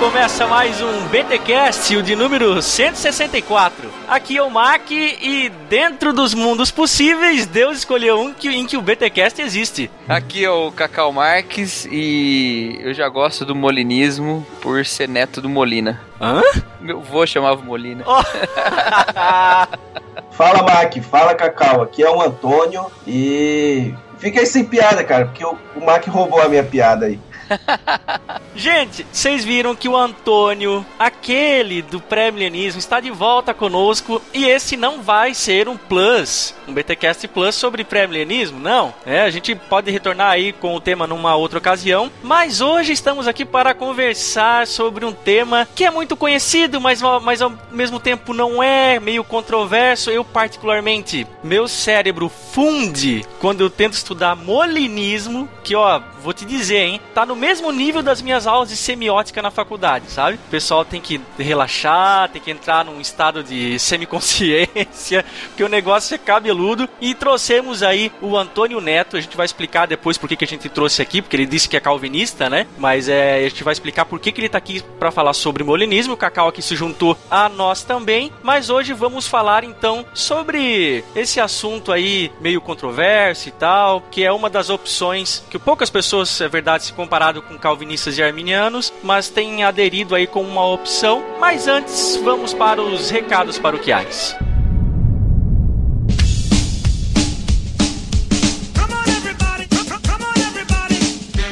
Começa mais um BTcast, o de número 164. Aqui é o Mac e dentro dos mundos possíveis, Deus escolheu um que, em que o BTcast existe. Aqui é o Cacau Marques e eu já gosto do molinismo por ser neto do Molina. Hã? Meu avô chamava Molina. Oh. Fala, Mac. Fala, Cacau. Aqui é o Antônio e. Fica aí sem piada, cara, porque o, o Mac roubou a minha piada aí. Gente, vocês viram que o Antônio, aquele do pré-milenismo, está de volta conosco e esse não vai ser um plus, um BTcast Plus sobre pré-milenismo, não. É, a gente pode retornar aí com o tema numa outra ocasião, mas hoje estamos aqui para conversar sobre um tema que é muito conhecido, mas, mas ao mesmo tempo não é, meio controverso. Eu, particularmente, meu cérebro funde quando eu tento estudar molinismo, que ó, vou te dizer, hein, tá no mesmo nível das minhas aulas de semiótica na faculdade, sabe? O pessoal tem que relaxar, tem que entrar num estado de semiconsciência, porque o negócio é cabeludo. E trouxemos aí o Antônio Neto, a gente vai explicar depois por que, a gente trouxe aqui, porque ele disse que é calvinista, né? Mas é, a gente vai explicar por que, que ele tá aqui para falar sobre molinismo. O Cacau aqui se juntou a nós também. Mas hoje vamos falar então sobre esse assunto aí meio controverso e tal, que é uma das opções que poucas pessoas, é verdade, se comparado com calvinistas e arminianos, mas tem aderido aí como uma opção. Mas antes, vamos para os recados paroquiais.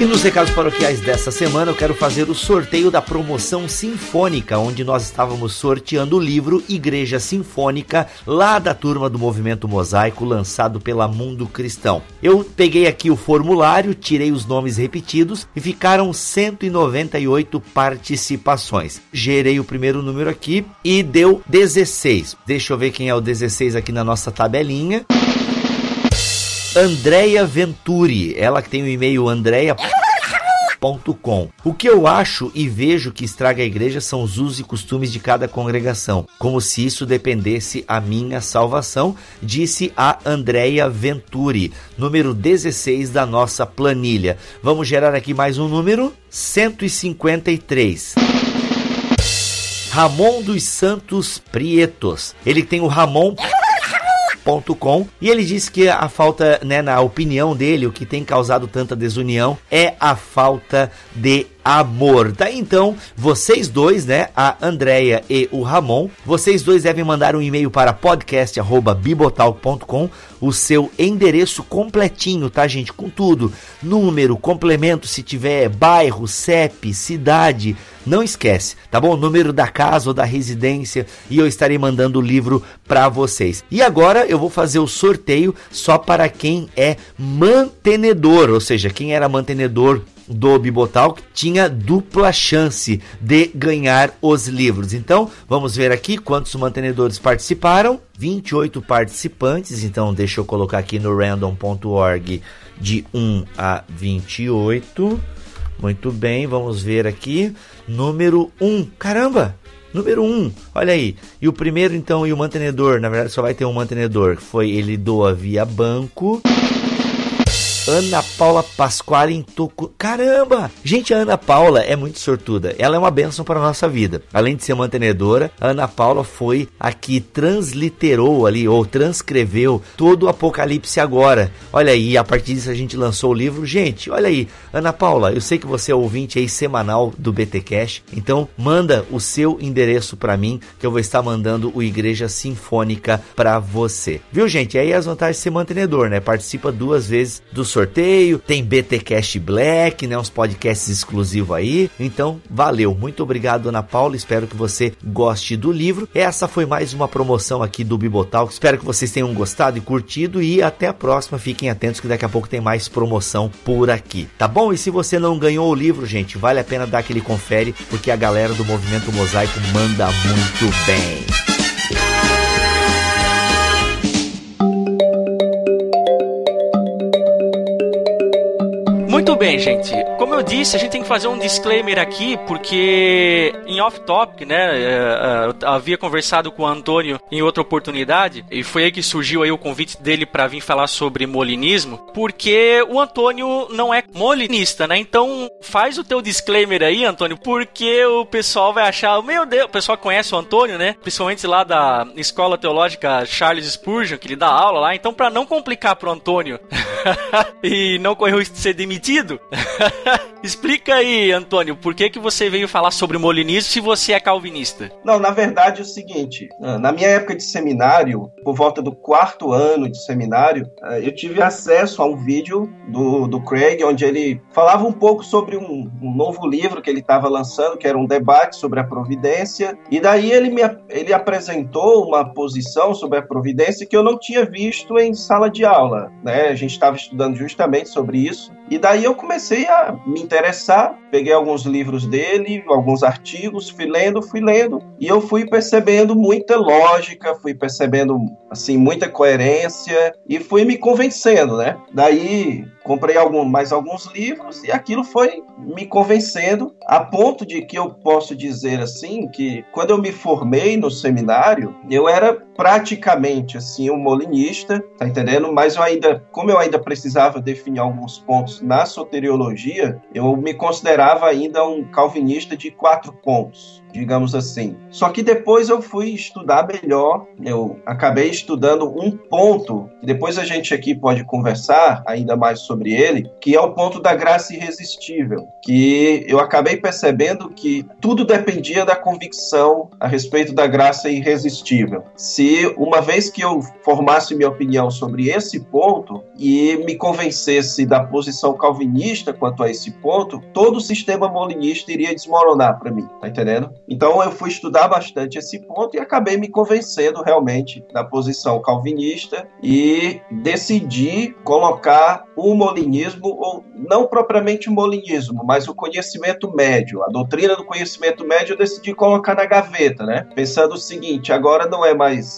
E nos recados paroquiais dessa semana eu quero fazer o sorteio da promoção Sinfônica, onde nós estávamos sorteando o livro Igreja Sinfônica, lá da turma do Movimento Mosaico, lançado pela Mundo Cristão. Eu peguei aqui o formulário, tirei os nomes repetidos e ficaram 198 participações. Gerei o primeiro número aqui e deu 16. Deixa eu ver quem é o 16 aqui na nossa tabelinha. Andréia Venturi, ela que tem o e-mail andrea.com. O que eu acho e vejo que estraga a igreja são os usos e costumes de cada congregação, como se isso dependesse a minha salvação, disse a Andréia Venturi, número 16 da nossa planilha. Vamos gerar aqui mais um número: 153. Ramon dos Santos Prietos. Ele tem o Ramon E ele disse que a falta, né, na opinião dele, o que tem causado tanta desunião é a falta de amor. Tá então, vocês dois, né, a Andrea e o Ramon, vocês dois devem mandar um e-mail para podcast@bibotalk.com, o seu endereço completinho, tá, gente, com tudo, número, complemento, se tiver bairro, CEP, cidade, não esquece, tá bom? O número da casa ou da residência e eu estarei mandando o livro para vocês. E agora eu vou fazer o sorteio só para quem é mantenedor, ou seja, quem era mantenedor do Bibotalk tinha dupla chance de ganhar os livros. Então, vamos ver aqui quantos mantenedores participaram. 28 participantes, então deixa eu colocar aqui no random.org de 1 a 28. Muito bem, vamos ver aqui. Número 1. Caramba! Número 1, olha aí. E o primeiro, então, e o mantenedor, na verdade só vai ter um mantenedor, foi ele doa via banco. Ana Paula Pasquale em Toco. Caramba! Gente, a Ana Paula é muito sortuda. Ela é uma bênção para a nossa vida. Além de ser mantenedora, a Ana Paula foi a que transliterou ali, ou transcreveu todo o Apocalipse agora. Olha aí, a partir disso a gente lançou o livro. Gente, olha aí, Ana Paula, eu sei que você é ouvinte aí semanal do BT Cash, então manda o seu endereço para mim, que eu vou estar mandando o Igreja Sinfônica para você. Viu, gente? Aí as vantagens de ser mantenedor, né? Participa duas vezes do sorteio, tem BT Cash Black, né, uns podcasts exclusivos aí. Então, valeu. Muito obrigado, Ana Paula. Espero que você goste do livro. Essa foi mais uma promoção aqui do Bibotalk. Espero que vocês tenham gostado e curtido e até a próxima. Fiquem atentos que daqui a pouco tem mais promoção por aqui, tá bom? E se você não ganhou o livro, gente, vale a pena dar aquele confere, porque a galera do Movimento Mosaico manda muito bem. 妹妹升。Eu disse a gente tem que fazer um disclaimer aqui, porque em off-topic, né? É, eu havia conversado com o Antônio em outra oportunidade, e foi aí que surgiu aí o convite dele para vir falar sobre molinismo, porque o Antônio não é molinista, né? Então faz o teu disclaimer aí, Antônio, porque o pessoal vai achar, meu Deus, o pessoal conhece o Antônio, né? Principalmente lá da Escola Teológica Charles Spurgeon, que ele dá aula lá. Então, para não complicar pro Antônio e não correr o risco de ser demitido, explica aí, Antônio, por que que você veio falar sobre molinismo se você é calvinista? Não, na verdade é o seguinte, na minha época de seminário, por volta do quarto ano de seminário, eh, eu tive acesso a um vídeo do, do Craig, onde ele falava um pouco sobre um, um novo livro que ele estava lançando, que era um debate sobre a providência, e daí ele me ele apresentou uma posição sobre a providência que eu não tinha visto em sala de aula, né? A gente estava estudando justamente sobre isso, e daí eu comecei a me interessar, peguei alguns livros dele, alguns artigos, fui lendo, fui lendo, e eu fui percebendo muita lógica, fui percebendo assim muita coerência e fui me convencendo, né? Daí comprei algum, mais alguns livros e aquilo foi me convencendo a ponto de que eu posso dizer assim que quando eu me formei no seminário, eu era praticamente assim um molinista, tá entendendo? Mas eu ainda, como eu ainda precisava definir alguns pontos na soteriologia, eu me considerava ainda um calvinista de quatro pontos digamos assim. Só que depois eu fui estudar melhor, eu acabei estudando um ponto, que depois a gente aqui pode conversar ainda mais sobre ele, que é o ponto da graça irresistível, que eu acabei percebendo que tudo dependia da convicção a respeito da graça irresistível. Se uma vez que eu formasse minha opinião sobre esse ponto e me convencesse da posição calvinista quanto a esse ponto, todo o sistema molinista iria desmoronar para mim, tá entendendo? Então eu fui estudar bastante esse ponto e acabei me convencendo realmente da posição calvinista e decidi colocar o molinismo, ou não propriamente o molinismo, mas o conhecimento médio, a doutrina do conhecimento médio eu decidi colocar na gaveta, né? Pensando o seguinte, agora não é mais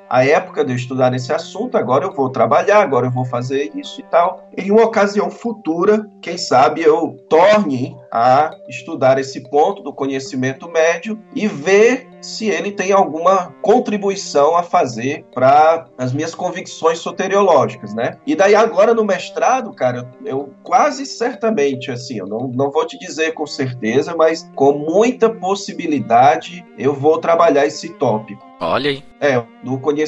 a época de eu estudar esse assunto, agora eu vou trabalhar, agora eu vou fazer isso e tal. Em uma ocasião futura, quem sabe eu torne a estudar esse ponto do conhecimento médio e ver se ele tem alguma contribuição a fazer para as minhas convicções soteriológicas, né? E daí agora no mestrado, cara, eu quase certamente, assim, eu não, não vou te dizer com certeza, mas com muita possibilidade eu vou trabalhar esse tópico. Olha aí. É, do conhecimento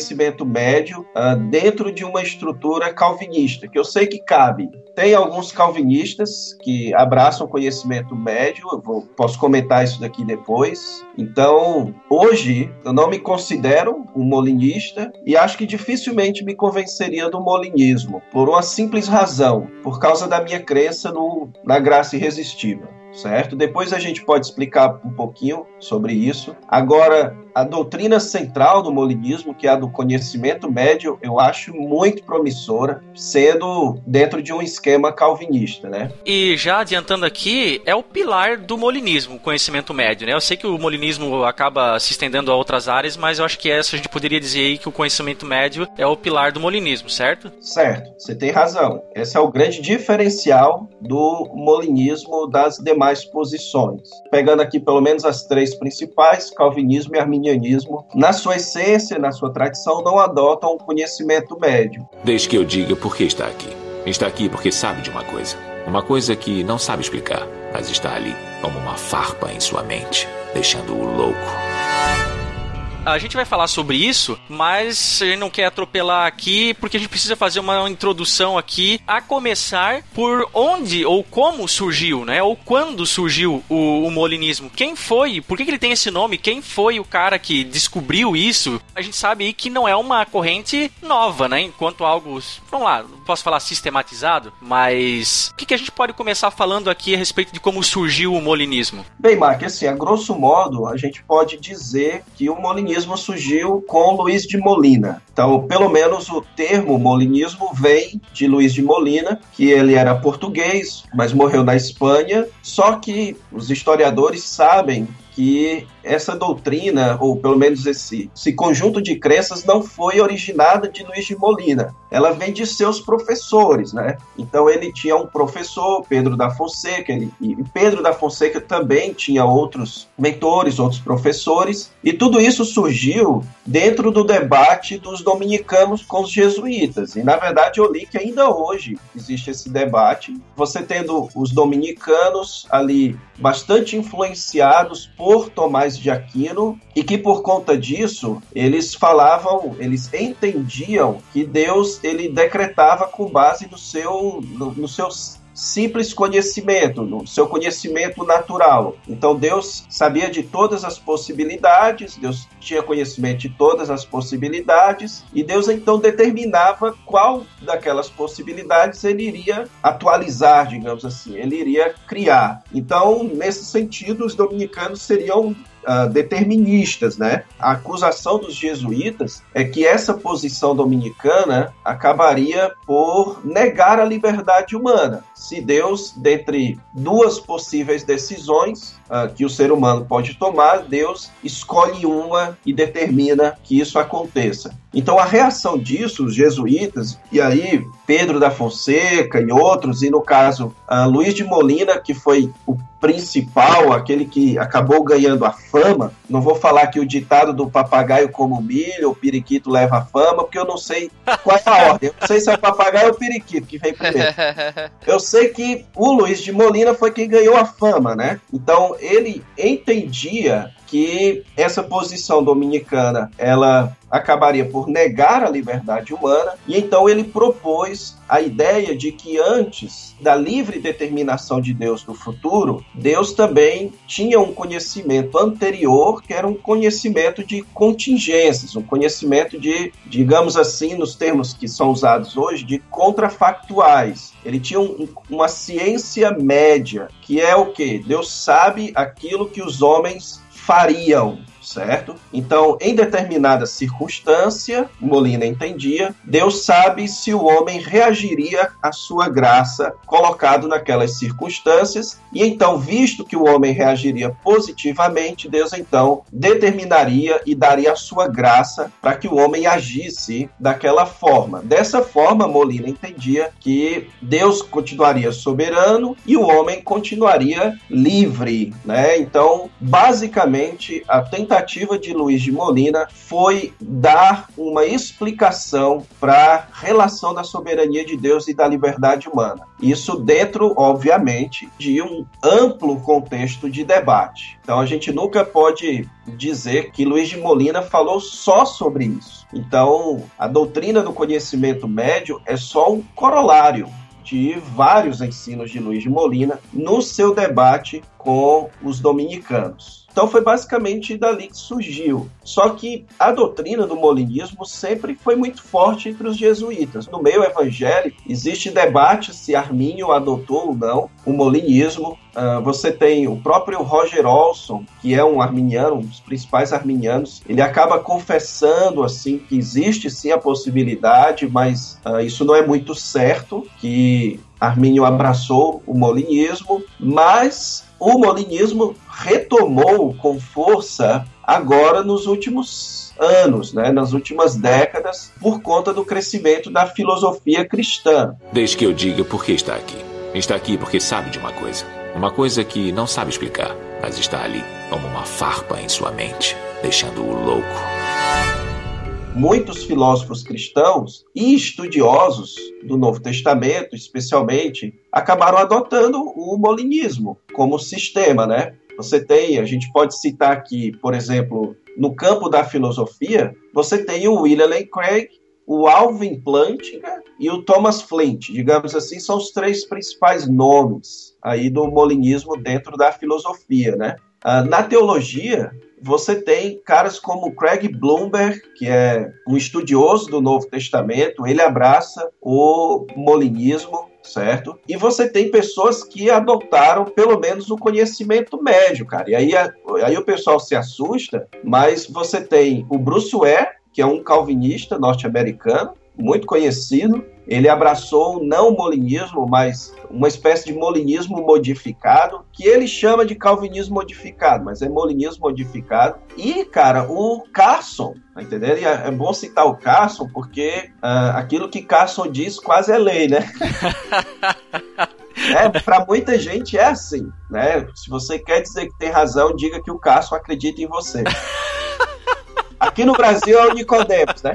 médio uh, dentro de uma estrutura calvinista, que eu sei que cabe. Tem alguns calvinistas que abraçam conhecimento médio, eu vou, posso comentar isso daqui depois. Então, hoje, eu não me considero um molinista e acho que dificilmente me convenceria do molinismo, por uma simples razão, por causa da minha crença no, na graça irresistível certo? Depois a gente pode explicar um pouquinho sobre isso. Agora, a doutrina central do molinismo, que é a do conhecimento médio, eu acho muito promissora, sendo dentro de um esquema calvinista, né? E já adiantando aqui, é o pilar do molinismo, o conhecimento médio, né? Eu sei que o molinismo acaba se estendendo a outras áreas, mas eu acho que essa a gente poderia dizer aí que o conhecimento médio é o pilar do molinismo, certo? Certo, você tem razão. Esse é o grande diferencial do molinismo das demais posições. Pegando aqui pelo menos as três principais, calvinismo e arminianismo arminianismo, na sua essência, na sua tradição, não adotam o conhecimento médio. Desde que eu diga por que está aqui. Está aqui porque sabe de uma coisa. Uma coisa que não sabe explicar, mas está ali, como uma farpa em sua mente, deixando-o louco. A gente vai falar sobre isso, mas a gente não quer atropelar aqui porque a gente precisa fazer uma introdução aqui, a começar por onde ou como surgiu, né? Ou quando surgiu o, o molinismo. Quem foi? Por que, que ele tem esse nome? Quem foi o cara que descobriu isso? A gente sabe aí que não é uma corrente nova, né? Enquanto algo, vamos lá, posso falar sistematizado, mas o que, que a gente pode começar falando aqui a respeito de como surgiu o molinismo? Bem, Mark, assim, a grosso modo, a gente pode dizer que o molinismo molinismo surgiu com Luiz de Molina. Então, pelo menos o termo molinismo vem de Luiz de Molina, que ele era português, mas morreu na Espanha. Só que os historiadores sabem que essa doutrina, ou pelo menos esse, esse conjunto de crenças, não foi originada de Luiz de Molina. Ela vem de seus professores, né? Então ele tinha um professor, Pedro da Fonseca, ele, e Pedro da Fonseca também tinha outros mentores, outros professores, e tudo isso surgiu dentro do debate dos dominicanos com os jesuítas. E na verdade eu li que ainda hoje existe esse debate, você tendo os dominicanos ali bastante influenciados por Tomás de Aquino e que por conta disso eles falavam, eles entendiam que Deus ele decretava com base no seu no, no seus simples conhecimento, no seu conhecimento natural. Então Deus sabia de todas as possibilidades, Deus tinha conhecimento de todas as possibilidades e Deus então determinava qual daquelas possibilidades ele iria atualizar, digamos assim, ele iria criar. Então, nesse sentido, os dominicanos seriam uh, deterministas, né? A acusação dos jesuítas é que essa posição dominicana acabaria por negar a liberdade humana. Se Deus, dentre duas possíveis decisões uh, que o ser humano pode tomar, Deus escolhe uma e determina que isso aconteça. Então a reação disso, os jesuítas, e aí Pedro da Fonseca e outros, e no caso uh, Luiz de Molina, que foi o principal, aquele que acabou ganhando a fama. Não vou falar que o ditado do papagaio como milho, o periquito leva a fama, porque eu não sei qual é a ordem. Eu não sei se é o papagaio ou o periquito que vem primeiro. Eu sei que o Luiz de Molina foi quem ganhou a fama, né? Então ele entendia que essa posição dominicana ela acabaria por negar a liberdade humana e então ele propôs a ideia de que antes da livre determinação de Deus no futuro, Deus também tinha um conhecimento anterior que era um conhecimento de contingências, um conhecimento de, digamos assim, nos termos que são usados hoje, de contrafactuais. Ele tinha um, uma ciência média, que é o que? Deus sabe aquilo que os homens fariam certo? Então, em determinada circunstância, Molina entendia, Deus sabe se o homem reagiria à sua graça colocado naquelas circunstâncias, e então, visto que o homem reagiria positivamente, Deus então determinaria e daria a sua graça para que o homem agisse daquela forma. Dessa forma, Molina entendia que Deus continuaria soberano e o homem continuaria livre, né? Então, basicamente, a tentativa tentativa de Luiz de Molina foi dar uma explicação para a relação da soberania de Deus e da liberdade humana. Isso dentro, obviamente, de um amplo contexto de debate. Então a gente nunca pode dizer que Luiz de Molina falou só sobre isso. Então, a doutrina do conhecimento médio é só um corolário de vários ensinos de Luiz de Molina no seu debate com os dominicanos. Então foi basicamente dali que surgiu. Só que a doutrina do molinismo sempre foi muito forte entre os jesuítas. No meio evangélico existe debate se Arminio adotou ou não o molinismo. Uh, você tem o próprio Roger Olson, que é um arminiano, um dos principais arminianos. Ele acaba confessando assim que existe sim a possibilidade, mas uh, isso não é muito certo que Arminio abraçou o molinismo, mas o molinismo retomou com força agora nos últimos anos, né, nas últimas décadas, por conta do crescimento da filosofia cristã. Desde que eu diga por que está aqui. Está aqui porque sabe de uma coisa. Uma coisa que não sabe explicar, mas está ali, como uma farpa em sua mente, deixando-o louco. Muitos filósofos cristãos e estudiosos do Novo Testamento, especialmente, acabaram adotando o molinismo como sistema, né? Você tem, a gente pode citar aqui, por exemplo, no campo da filosofia, você tem o William Lane Craig, o Alvin Plantinga e o Thomas Flint, digamos assim, são os três principais nomes aí do molinismo dentro da filosofia, né? Ah, na teologia, você tem caras como Craig Bloomberg, que é um estudioso do Novo Testamento, ele abraça o molinismo, certo? E você tem pessoas que adotaram pelo menos o conhecimento médio, cara. E aí, aí o pessoal se assusta, mas você tem o Bruce Ware, que é um calvinista norte-americano, muito conhecido, ele abraçou não o molinismo, mas uma espécie de molinismo modificado, que ele chama de calvinismo modificado, mas é molinismo modificado. E, cara, o Carson, tá entendendo? E é, é bom citar o Carson, porque uh, aquilo que Carson diz quase é lei, né? É, para muita gente é assim, né? Se você quer dizer que tem razão, diga que o Carson acredita em você. Aqui no Brasil é o Nicodemos, né?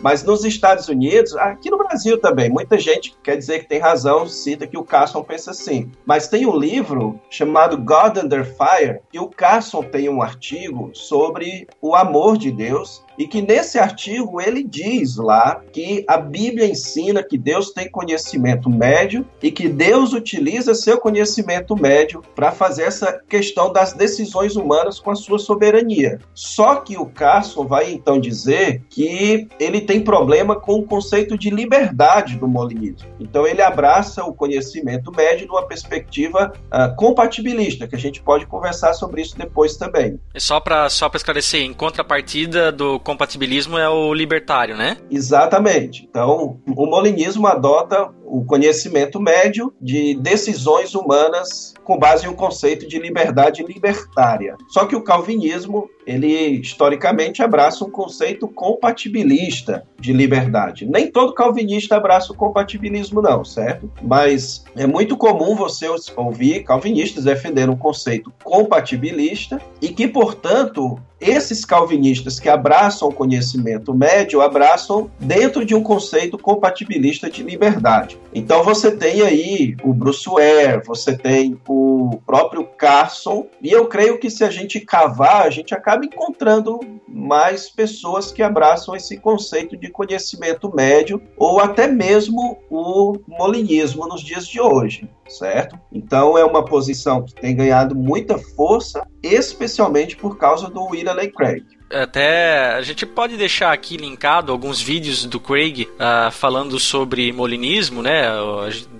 Mas nos Estados Unidos, aqui no Brasil também, muita gente quer dizer que tem razão, cita que o Carson pensa assim. Mas tem um livro chamado God Under Fire, e o Carson tem um artigo sobre o amor de Deus e que nesse artigo ele diz lá que a Bíblia ensina que Deus tem conhecimento médio e que Deus utiliza seu conhecimento médio para fazer essa questão das decisões humanas com a sua soberania. Só que o Carson vai então dizer que ele tem problema com o conceito de liberdade do molinismo. Então ele abraça o conhecimento médio numa perspectiva uh, compatibilista, que a gente pode conversar sobre isso depois também. E só para só esclarecer, em contrapartida do compatibilismo é o libertário, né? Exatamente. Então, o molinismo adota o conhecimento médio de decisões humanas com base em um conceito de liberdade libertária. Só que o calvinismo, ele historicamente abraça um conceito compatibilista de liberdade. Nem todo calvinista abraça o compatibilismo não, certo? Mas é muito comum você ouvir calvinistas defender um conceito compatibilista e que, portanto, esses calvinistas que abraçam o conhecimento médio abraçam dentro de um conceito compatibilista de liberdade. Então você tem aí o Bruce Ware, você tem o próprio Carson, e eu creio que se a gente cavar, a gente acaba encontrando mais pessoas que abraçam esse conceito de conhecimento médio ou até mesmo o molinismo nos dias de hoje, certo? Então é uma posição que tem ganhado muita força, especialmente por causa do William Craig até a gente pode deixar aqui linkado alguns vídeos do Craig uh, falando sobre molinismo, né?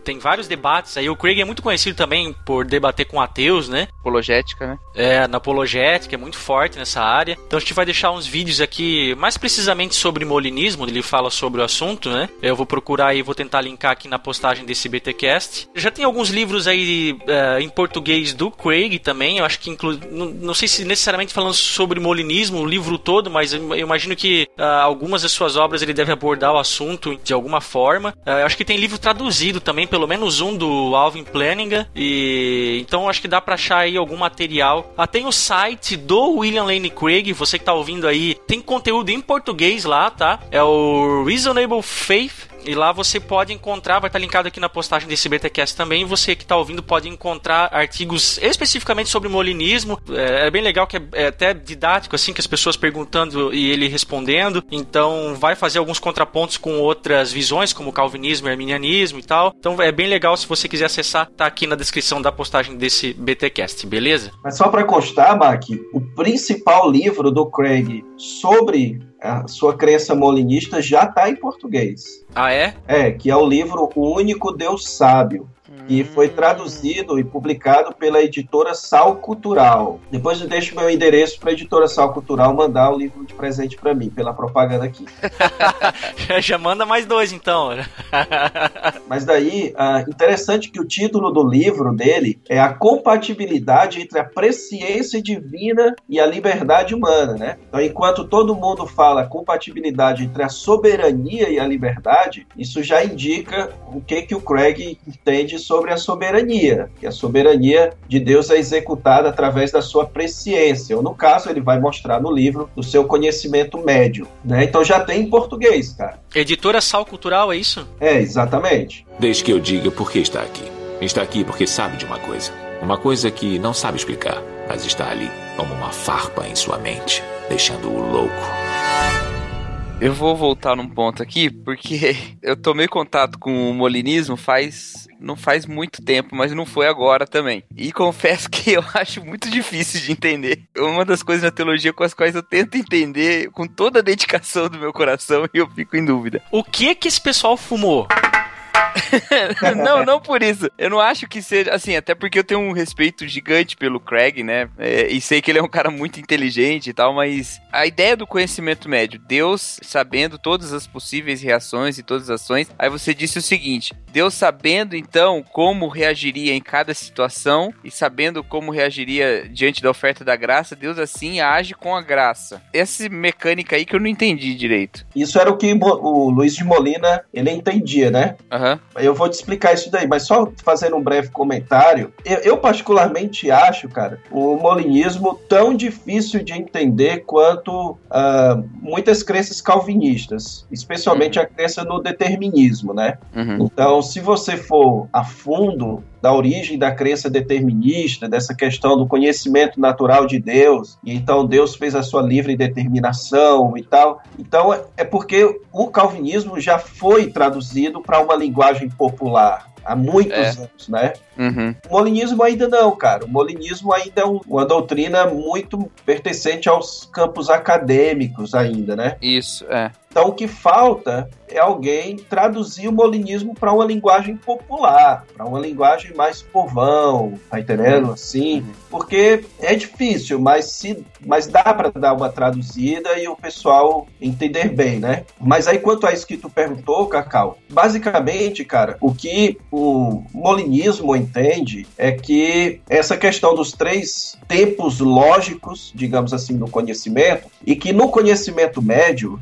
Tem vários debates aí. O Craig é muito conhecido também por debater com ateus, né? Apologética, né? É, na apologética, é muito forte nessa área. Então a gente vai deixar uns vídeos aqui, mais precisamente sobre molinismo, ele fala sobre o assunto, né? Eu vou procurar e vou tentar linkar aqui na postagem desse BTcast. Já tem alguns livros aí uh, em português do Craig também, eu acho que inclui, não, sei se necessariamente falando sobre molinismo, o livro livro todo, mas eu imagino que uh, algumas das suas obras ele deve abordar o assunto de alguma forma. Uh, eu acho que tem livro traduzido também, pelo menos um do Alvin Planninga. E então acho que dá para achar aí algum material. Ah, tem o site do William Lane Craig, você que tá ouvindo aí, tem conteúdo em português lá, tá? É o Reasonable Faith e lá você pode encontrar, vai estar linkado aqui na postagem desse BTcast também. Você que está ouvindo pode encontrar artigos especificamente sobre molinismo. É, é bem legal que é, é, até didático, assim, que as pessoas perguntando e ele respondendo. Então vai fazer alguns contrapontos com outras visões, como calvinismo, arminianismo e tal. Então é bem legal se você quiser acessar, tá aqui na descrição da postagem desse BTcast, beleza? Mas só para constar, Mac, o principal livro do Craig sobre a sua crença molinista já está em português. Ah, é? É, que é o livro O Único Deus Sábio que foi traduzido e publicado pela editora Sal Cultural. Depois eu deixo meu endereço para a editora Sal Cultural mandar o livro de presente para mim, pela propaganda aqui. Já manda mais dois, então. Mas daí, ah, interessante que o título do livro dele é a compatibilidade entre a presciência divina e a liberdade humana, né? Então, enquanto todo mundo fala compatibilidade entre a soberania e a liberdade, isso já indica o que que o Craig entende sobre a soberania, que a soberania de Deus é executada através da sua presciência, ou no caso, ele vai mostrar no livro do seu conhecimento médio. Né? Então já tem em português, cara. Editora Sal Cultural, é isso? É, exatamente. Deixe que eu diga por que está aqui. Está aqui porque sabe de uma coisa. Uma coisa que não sabe explicar, mas está ali, como uma farpa em sua mente, deixando-o louco. Eu vou voltar num ponto aqui, porque eu tomei contato com o molinismo faz não faz muito tempo, mas não foi agora também. E confesso que eu acho muito difícil de entender. Uma das coisas na teologia com as quais eu tento entender com toda a dedicação do meu coração e eu fico em dúvida. O que que esse pessoal fumou? Não, não por isso. Eu não acho que seja, assim, até porque eu tenho um respeito gigante pelo Craig, né? É, e sei que ele é um cara muito inteligente e tal, mas a ideia do conhecimento médio, Deus sabendo todas as possíveis reações e todas as ações, aí você disse o seguinte: Deus sabendo então como reagiria em cada situação e sabendo como reagiria diante da oferta da graça, Deus assim age com a graça. Essa mecânica aí que eu não entendi direito. Isso era o que o Luiz de Molina ele entendia, né? Aham. Uhum. Eu vou te explicar isso daí, mas só fazendo um breve comentário. Eu, eu particularmente acho, cara, o molinismo tão difícil de entender quanto uh, muitas crenças calvinistas, especialmente uhum. a crença no determinismo, né? Uhum. Então, se você for a fundo da origem da crença determinista, dessa questão do conhecimento natural de Deus, e então Deus fez a sua livre determinação e tal. Então é porque o calvinismo já foi traduzido para uma linguagem popular há muitos é. anos, né? Uhum. O molinismo ainda não, cara. O molinismo ainda é uma doutrina muito pertencente aos campos acadêmicos ainda, né? Isso, é. Então o que falta é alguém traduzir o molinismo para uma linguagem popular, para uma linguagem mais povão, tá entendendo? Uhum. Assim, uhum. porque é difícil, mas se, mas dá para dar uma traduzida e o pessoal entender bem, né? Mas aí quanto a isso que tu perguntou, Cacau, basicamente, cara, o que o molinismo entende é que essa questão dos três tempos lógicos, digamos assim, do conhecimento, e que no conhecimento médio,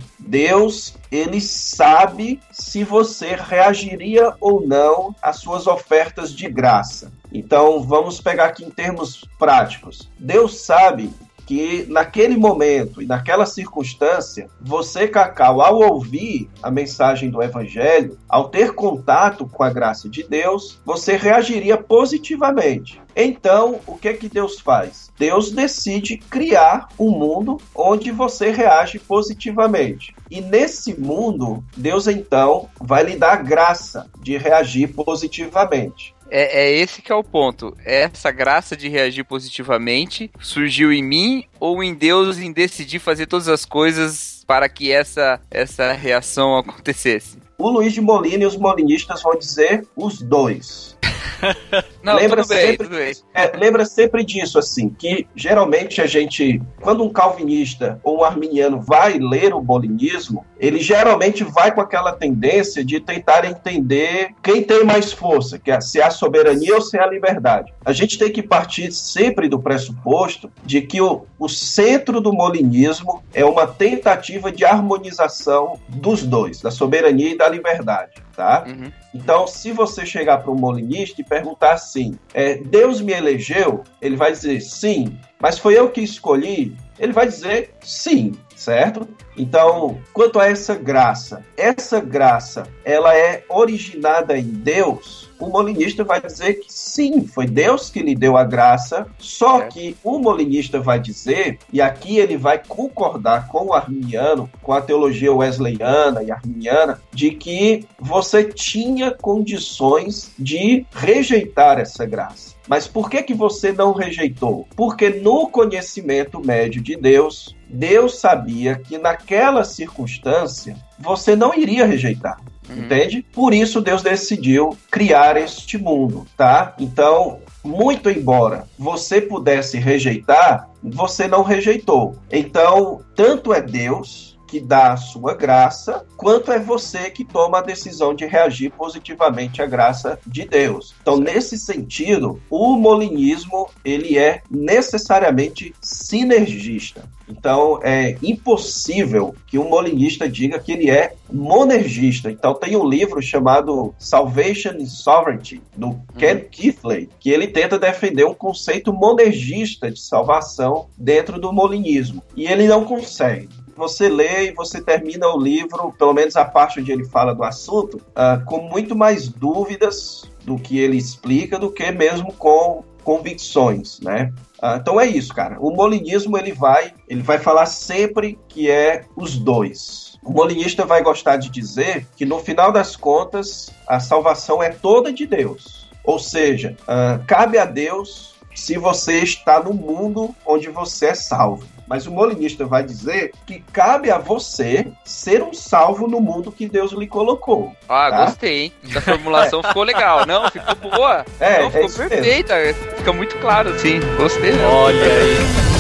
Deus, ele sabe se você reagiria ou não às suas ofertas de graça. Então, vamos pegar aqui em termos práticos. Deus sabe que naquele momento e naquela circunstância, você, Cacau, ao ouvir a mensagem do Evangelho, ao ter contato com a graça de Deus, você reagiria positivamente. Então, o que é que Deus faz? Deus decide criar um mundo onde você reage positivamente. E nesse mundo, Deus então vai lhe dar graça de reagir positivamente. É, é, esse que é o ponto. Essa graça de reagir positivamente surgiu em mim ou em Deus em decidir fazer todas as coisas para que essa, essa reação acontecesse? O Luiz de Molina e os molinistas vão dizer os dois. Não, lembra, sempre, bem, é, lembra sempre disso, assim, que geralmente a gente, quando um calvinista ou um arminiano vai ler o bolinismo, ele geralmente vai com aquela tendência de tentar entender quem tem mais força, que é se é a soberania ou se é a liberdade. A gente tem que partir sempre do pressuposto de que o, o centro do molinismo é uma tentativa de harmonização dos dois, da soberania e da liberdade tá? Uhum. Então, se você chegar para um molinista e perguntar assim, é, Deus me elegeu, ele vai dizer sim, mas foi eu que escolhi? Ele vai dizer sim, certo? Então, quanto a essa graça, essa graça, ela é originada em Deus o molinista vai dizer que sim, foi Deus que lhe deu a graça, só é. que o molinista vai dizer, e aqui ele vai concordar com o arminiano, com a teologia wesleyana e arminiana, de que você tinha condições de rejeitar essa graça. Mas por que que você não rejeitou? Porque no conhecimento médio de Deus, Deus sabia que naquela circunstância você não iria rejeitar. Uhum. Entende? Por isso Deus decidiu criar este mundo, tá? Então, muito embora você pudesse rejeitar, você não rejeitou. Então, tanto é Deus que dá a sua graça, quanto é você que toma a decisão de reagir positivamente à graça de Deus. Então, nesse sentido, o molinismo ele é necessariamente sinergista. Então é impossível que um molinista diga que ele é monergista. Então tem um livro chamado Salvation and Sovereignty, do Ken uhum. Keithley, que ele tenta defender um conceito monergista de salvação dentro do molinismo. E ele não consegue você lê e você termina o livro, pelo menos a parte onde ele fala do assunto, uh, com muito mais dúvidas do que ele explica do que mesmo com convicções, né? Uh, então é isso, cara. O molinismo ele vai, ele vai falar sempre que é os dois. O molinista vai gostar de dizer que no final das contas a salvação é toda de Deus. Ou seja, uh, cabe a Deus se você está no mundo onde você é salvo. Mas o molinista vai dizer que cabe a você ser um salvo no mundo que Deus lhe colocou. Ah, tá? gostei, hein? A formulação ficou legal. Não, ficou boa. É, Não, ficou é perfeita. Mesmo. Fica muito claro, sim. Gostei. Olha aí.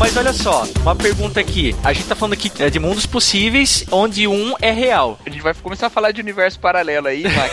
Mas olha só, uma pergunta aqui. A gente tá falando aqui é, de mundos possíveis, onde um é real. A gente vai começar a falar de universo paralelo aí, Mac.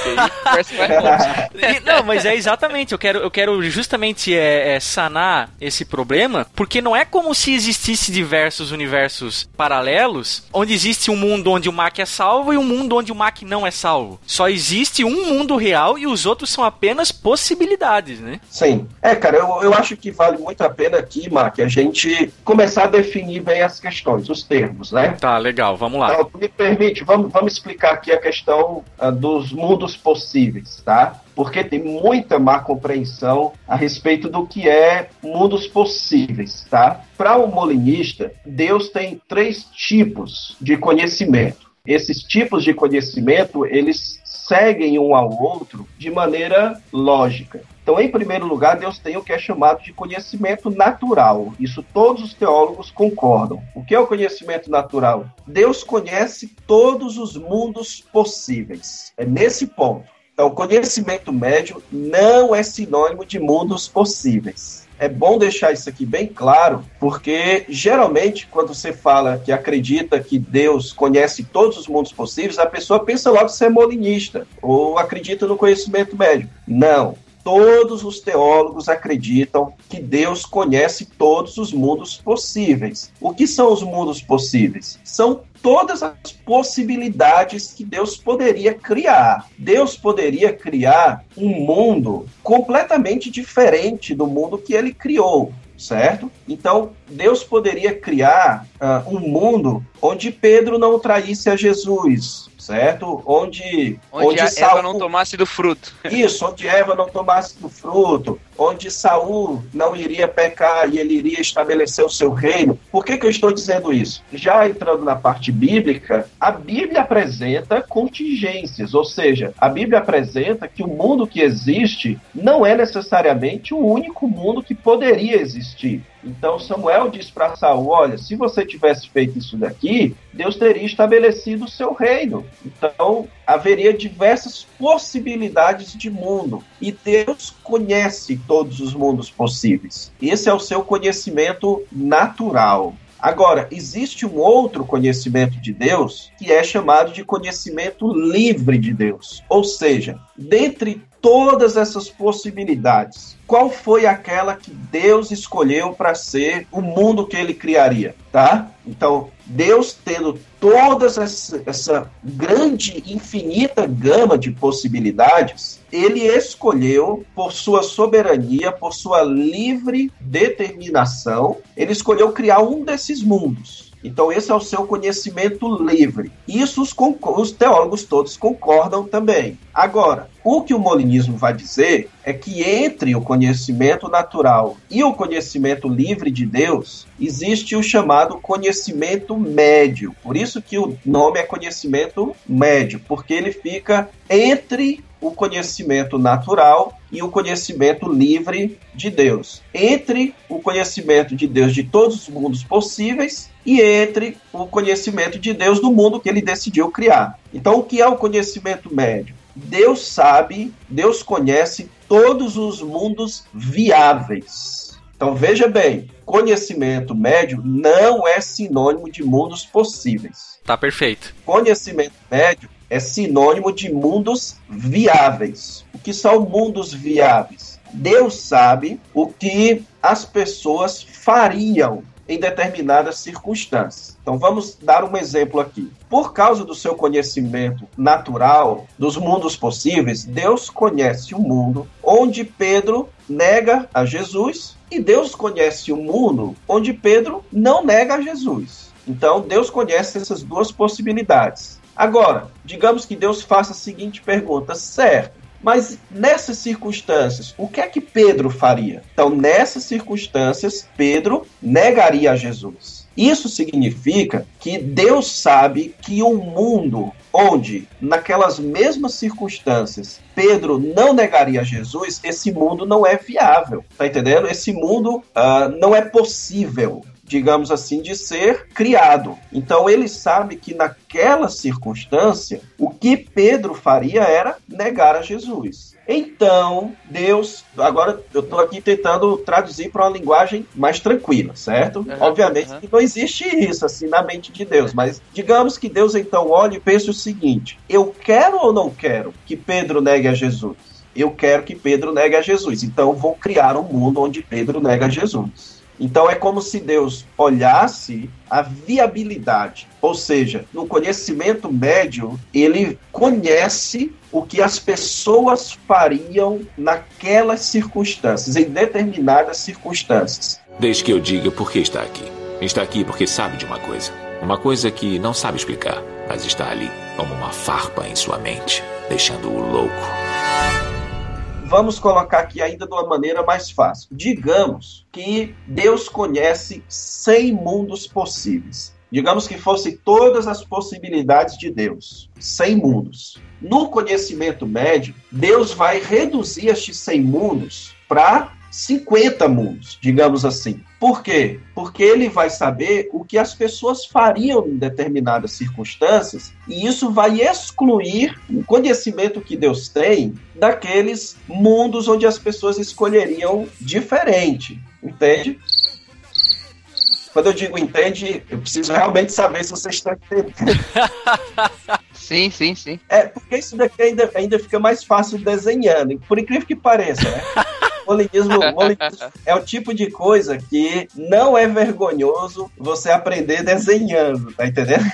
Aí, não, mas é exatamente. Eu quero, eu quero justamente é, é, sanar esse problema, porque não é como se existisse diversos universos paralelos, onde existe um mundo onde o Mac é salvo e um mundo onde o Mac não é salvo. Só existe um mundo real e os outros são apenas possibilidades, né? Sim. É, cara, eu, eu acho que vale muito a pena aqui, Mac, a gente começar a definir bem as questões, os termos, né? Tá, legal, vamos lá. Então, me permite, vamos, vamos explicar aqui a questão uh, dos mundos possíveis, tá? Porque tem muita má compreensão a respeito do que é mundos possíveis, tá? Para o um molinista, Deus tem três tipos de conhecimento. Esses tipos de conhecimento, eles seguem um ao outro de maneira lógica. Então, em primeiro lugar, Deus tem o que é chamado de conhecimento natural. Isso todos os teólogos concordam. O que é o conhecimento natural? Deus conhece todos os mundos possíveis. É nesse ponto. Então, conhecimento médio não é sinônimo de mundos possíveis. É bom deixar isso aqui bem claro, porque geralmente, quando você fala que acredita que Deus conhece todos os mundos possíveis, a pessoa pensa logo que você é molinista ou acredita no conhecimento médio. Não. Todos os teólogos acreditam que Deus conhece todos os mundos possíveis. O que são os mundos possíveis? São todas as possibilidades que Deus poderia criar. Deus poderia criar um mundo completamente diferente do mundo que ele criou certo? Então, Deus poderia criar uh, um mundo onde Pedro não traísse a Jesus, certo? Onde, onde, onde Eva não tomasse do fruto. Isso, onde Eva não tomasse do fruto, onde Saul não iria pecar e ele iria estabelecer o seu reino. Por que, que eu estou dizendo isso? Já entrando na parte bíblica, a Bíblia apresenta contingências, ou seja, a Bíblia apresenta que o mundo que existe não é necessariamente o único mundo que poderia existir. Então Samuel diz para Saul: Olha, se você tivesse feito isso daqui, Deus teria estabelecido o seu reino. Então haveria diversas possibilidades de mundo. E Deus conhece todos os mundos possíveis. Esse é o seu conhecimento natural. Agora, existe um outro conhecimento de Deus que é chamado de conhecimento livre de Deus. Ou seja, dentre todas essas possibilidades, qual foi aquela que Deus escolheu para ser o mundo que ele criaria, tá? Então, Deus tendo toda essa, essa grande, infinita gama de possibilidades, ele escolheu, por sua soberania, por sua livre determinação, ele escolheu criar um desses mundos. Então, esse é o seu conhecimento livre. Isso os, os, teólogos todos concordam também. Agora, o que o molinismo vai dizer é que entre o conhecimento natural e o conhecimento livre de Deus, existe o chamado conhecimento médio. Por isso que o nome é conhecimento médio, porque ele fica entre o conhecimento natural e o conhecimento livre de Deus. Entre o conhecimento de Deus de todos os mundos possíveis e entre o conhecimento de Deus do mundo que ele decidiu criar. Então, o que é o conhecimento médio? Deus sabe, Deus conhece todos os mundos viáveis. Então, veja bem, conhecimento médio não é sinônimo de mundos possíveis. Tá perfeito. Conhecimento médio é sinônimo de mundos viáveis. Que são mundos viáveis? Deus sabe o que as pessoas fariam em determinadas circunstâncias. Então vamos dar um exemplo aqui. Por causa do seu conhecimento natural dos mundos possíveis, Deus conhece o mundo onde Pedro nega a Jesus e Deus conhece o mundo onde Pedro não nega a Jesus. Então Deus conhece essas duas possibilidades. Agora, digamos que Deus faça a seguinte pergunta: certo, mas nessas circunstâncias, o que é que Pedro faria? Então, nessas circunstâncias, Pedro negaria a Jesus. Isso significa que Deus sabe que o um mundo onde, naquelas mesmas circunstâncias, Pedro não negaria Jesus, esse mundo não é viável. Tá entendendo? Esse mundo uh, não é possível digamos assim, de ser criado. Então ele sabe que naquela circunstância, o que Pedro faria era negar a Jesus. Então, Deus, agora eu estou aqui tentando traduzir para uma linguagem mais tranquila, certo? Uhum, Obviamente uhum. que não existe isso assim na mente de Deus, mas digamos que Deus então olhe e pense o seguinte: eu quero ou não quero que Pedro negue a Jesus? Eu quero que Pedro negue a Jesus. Então, vou criar um mundo onde Pedro nega a Jesus. Então é como se Deus olhasse a viabilidade, ou seja, no conhecimento médio, ele conhece o que as pessoas fariam naquelas circunstâncias, em determinadas circunstâncias. Desde que eu diga por que está aqui. Está aqui porque sabe de uma coisa. Uma coisa que não sabe explicar, mas está ali, como uma farpa em sua mente, deixando-o louco vamos colocar aqui ainda de uma maneira mais fácil. Digamos que Deus conhece 100 mundos possíveis. Digamos que fossem todas as possibilidades de Deus, 100 mundos. No conhecimento médio, Deus vai reduzir estes 100 mundos para 50 mundos, digamos assim. Por quê? Porque ele vai saber o que as pessoas fariam em determinadas circunstâncias e isso vai excluir o conhecimento que Deus tem daqueles mundos onde as pessoas escolheriam diferente. Entende? Quando eu digo entende, eu preciso realmente saber se vocês estão entendendo. Sim, sim, sim. É, porque isso daqui ainda, ainda fica mais fácil desenhando, por incrível que pareça, né? Molinismo, molinismo é o tipo de coisa que não é vergonhoso você aprender desenhando, tá entendendo?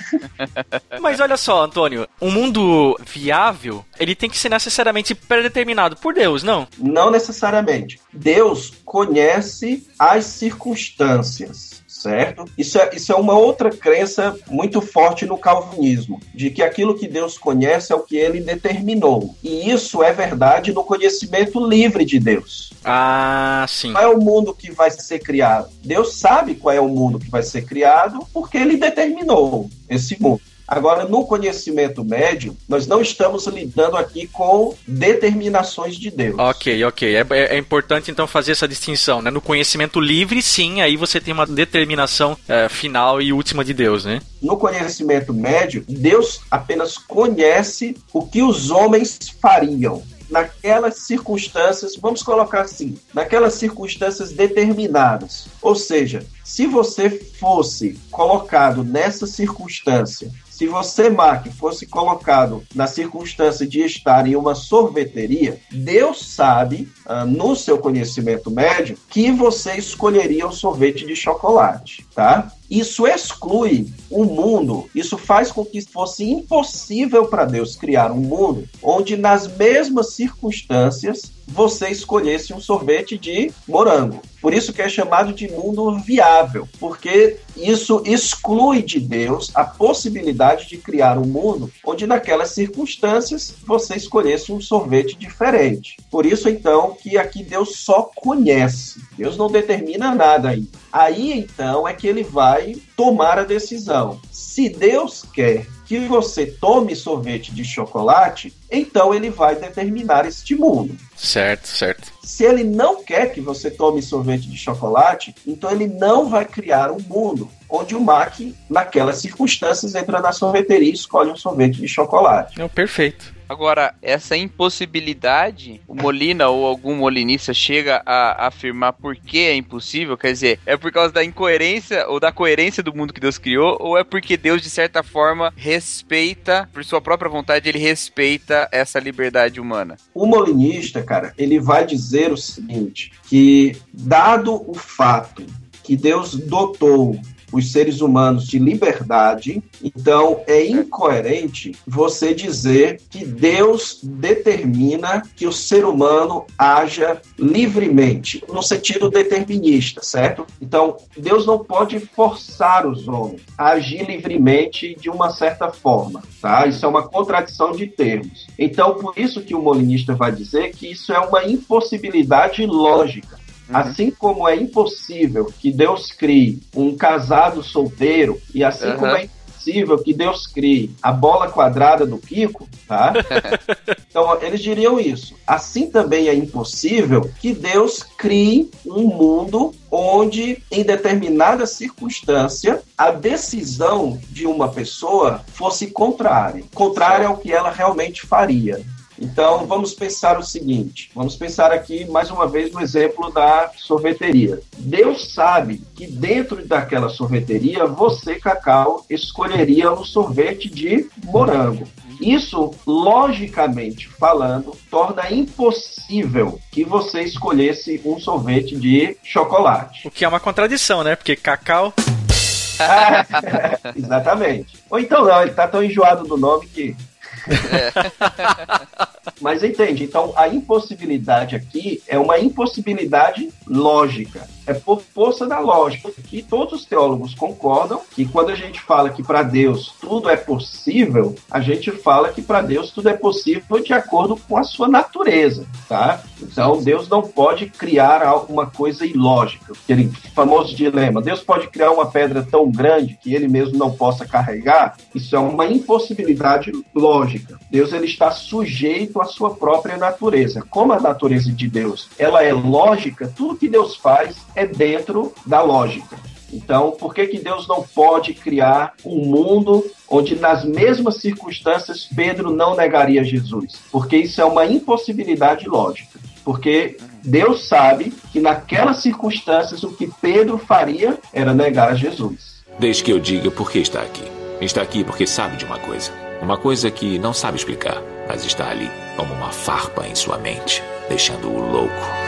Mas olha só, Antônio, um mundo viável, ele tem que ser necessariamente predeterminado por Deus, não? Não necessariamente. Deus conhece as circunstâncias certo? Isso é, isso é uma outra crença muito forte no calvinismo, de que aquilo que Deus conhece é o que ele determinou. E isso é verdade no conhecimento livre de Deus. Ah, sim. Qual é o mundo que vai ser criado? Deus sabe qual é o mundo que vai ser criado porque ele determinou esse mundo. Agora, no conhecimento médio, nós não estamos lidando aqui com determinações de Deus. Ok, ok. É, é, é importante então fazer essa distinção, né? No conhecimento livre, sim, aí você tem uma determinação é, final e última de Deus, né? No conhecimento médio, Deus apenas conhece o que os homens fariam naquelas circunstâncias, vamos colocar assim, naquelas circunstâncias determinadas. Ou seja, se você fosse colocado nessa circunstância se você, Mark, fosse colocado na circunstância de estar em uma sorveteria, Deus sabe, uh, no seu conhecimento médio, que você escolheria o sorvete de chocolate, tá? Isso exclui um mundo, isso faz com que fosse impossível para Deus criar um mundo onde, nas mesmas circunstâncias, você escolhesse um sorvete de morango. Por isso que é chamado de mundo viável, porque isso exclui de Deus a possibilidade de criar um mundo onde naquelas circunstâncias você escolhesse um sorvete diferente. Por isso então que aqui Deus só conhece. Deus não determina nada ainda. Aí então é que ele vai tomar a decisão. Se Deus quer que você tome sorvete de chocolate, então ele vai determinar este mundo. Certo, certo. Se ele não quer que você tome sorvete de chocolate, então ele não vai criar um mundo onde o Mac, naquelas circunstâncias, entra na sorveteria e escolhe um sorvete de chocolate. Não, perfeito. Agora, essa impossibilidade, o Molina ou algum molinista chega a, afirmar por que é impossível? Quer dizer, é por causa da incoerência ou da coerência do mundo que Deus criou? Ou é porque Deus, de certa forma, respeita, por sua própria vontade, ele respeita essa liberdade humana? O molinista, cara, ele vai dizer o seguinte: que dado o fato que Deus dotou os seres humanos de liberdade, então é incoerente você dizer que Deus determina que o ser humano haja livremente, no sentido determinista, certo? Então, Deus não pode forçar os homens a agir livremente de uma certa forma, tá? Isso é uma contradição de termos. Então, por isso que o molinista vai dizer que isso é uma impossibilidade lógica. Uhum. Assim como é impossível que Deus crie um casado solteiro, e assim uhum. como é impossível que Deus crie a bola quadrada do Kiko, tá? então, eles diriam isso. Assim também é impossível que Deus crie um mundo onde, em determinada circunstância, a decisão de uma pessoa fosse contrária contrária ao que ela realmente faria. Então, vamos pensar o seguinte: vamos pensar aqui mais uma vez no exemplo da sorveteria. Deus sabe que dentro daquela sorveteria, você, Cacau, escolheria um sorvete de morango. Isso, logicamente falando, torna impossível que você escolhesse um sorvete de chocolate. O que é uma contradição, né? Porque cacau. exatamente. Ou então não, ele tá tão enjoado do nome que é. Mas entende? Então a impossibilidade aqui é uma impossibilidade lógica. É por força da lógica. E todos os teólogos concordam que quando a gente fala que para Deus tudo é possível, a gente fala que para Deus tudo é possível de acordo com a sua natureza, tá? Então Deus não pode criar alguma coisa ilógica. Aquele famoso dilema: Deus pode criar uma pedra tão grande que ele mesmo não possa carregar? Isso é uma impossibilidade lógica. Deus ele está sujeito à sua própria natureza. Como a natureza de Deus, ela é lógica, tudo que Deus faz é dentro da lógica. Então, por que, que Deus não pode criar um mundo onde, nas mesmas circunstâncias, Pedro não negaria Jesus? Porque isso é uma impossibilidade lógica. Porque Deus sabe que, naquelas circunstâncias, o que Pedro faria era negar Jesus. Deixe que eu diga por que está aqui. Está aqui porque sabe de uma coisa. Uma coisa que não sabe explicar, mas está ali, como uma farpa em sua mente, deixando-o louco.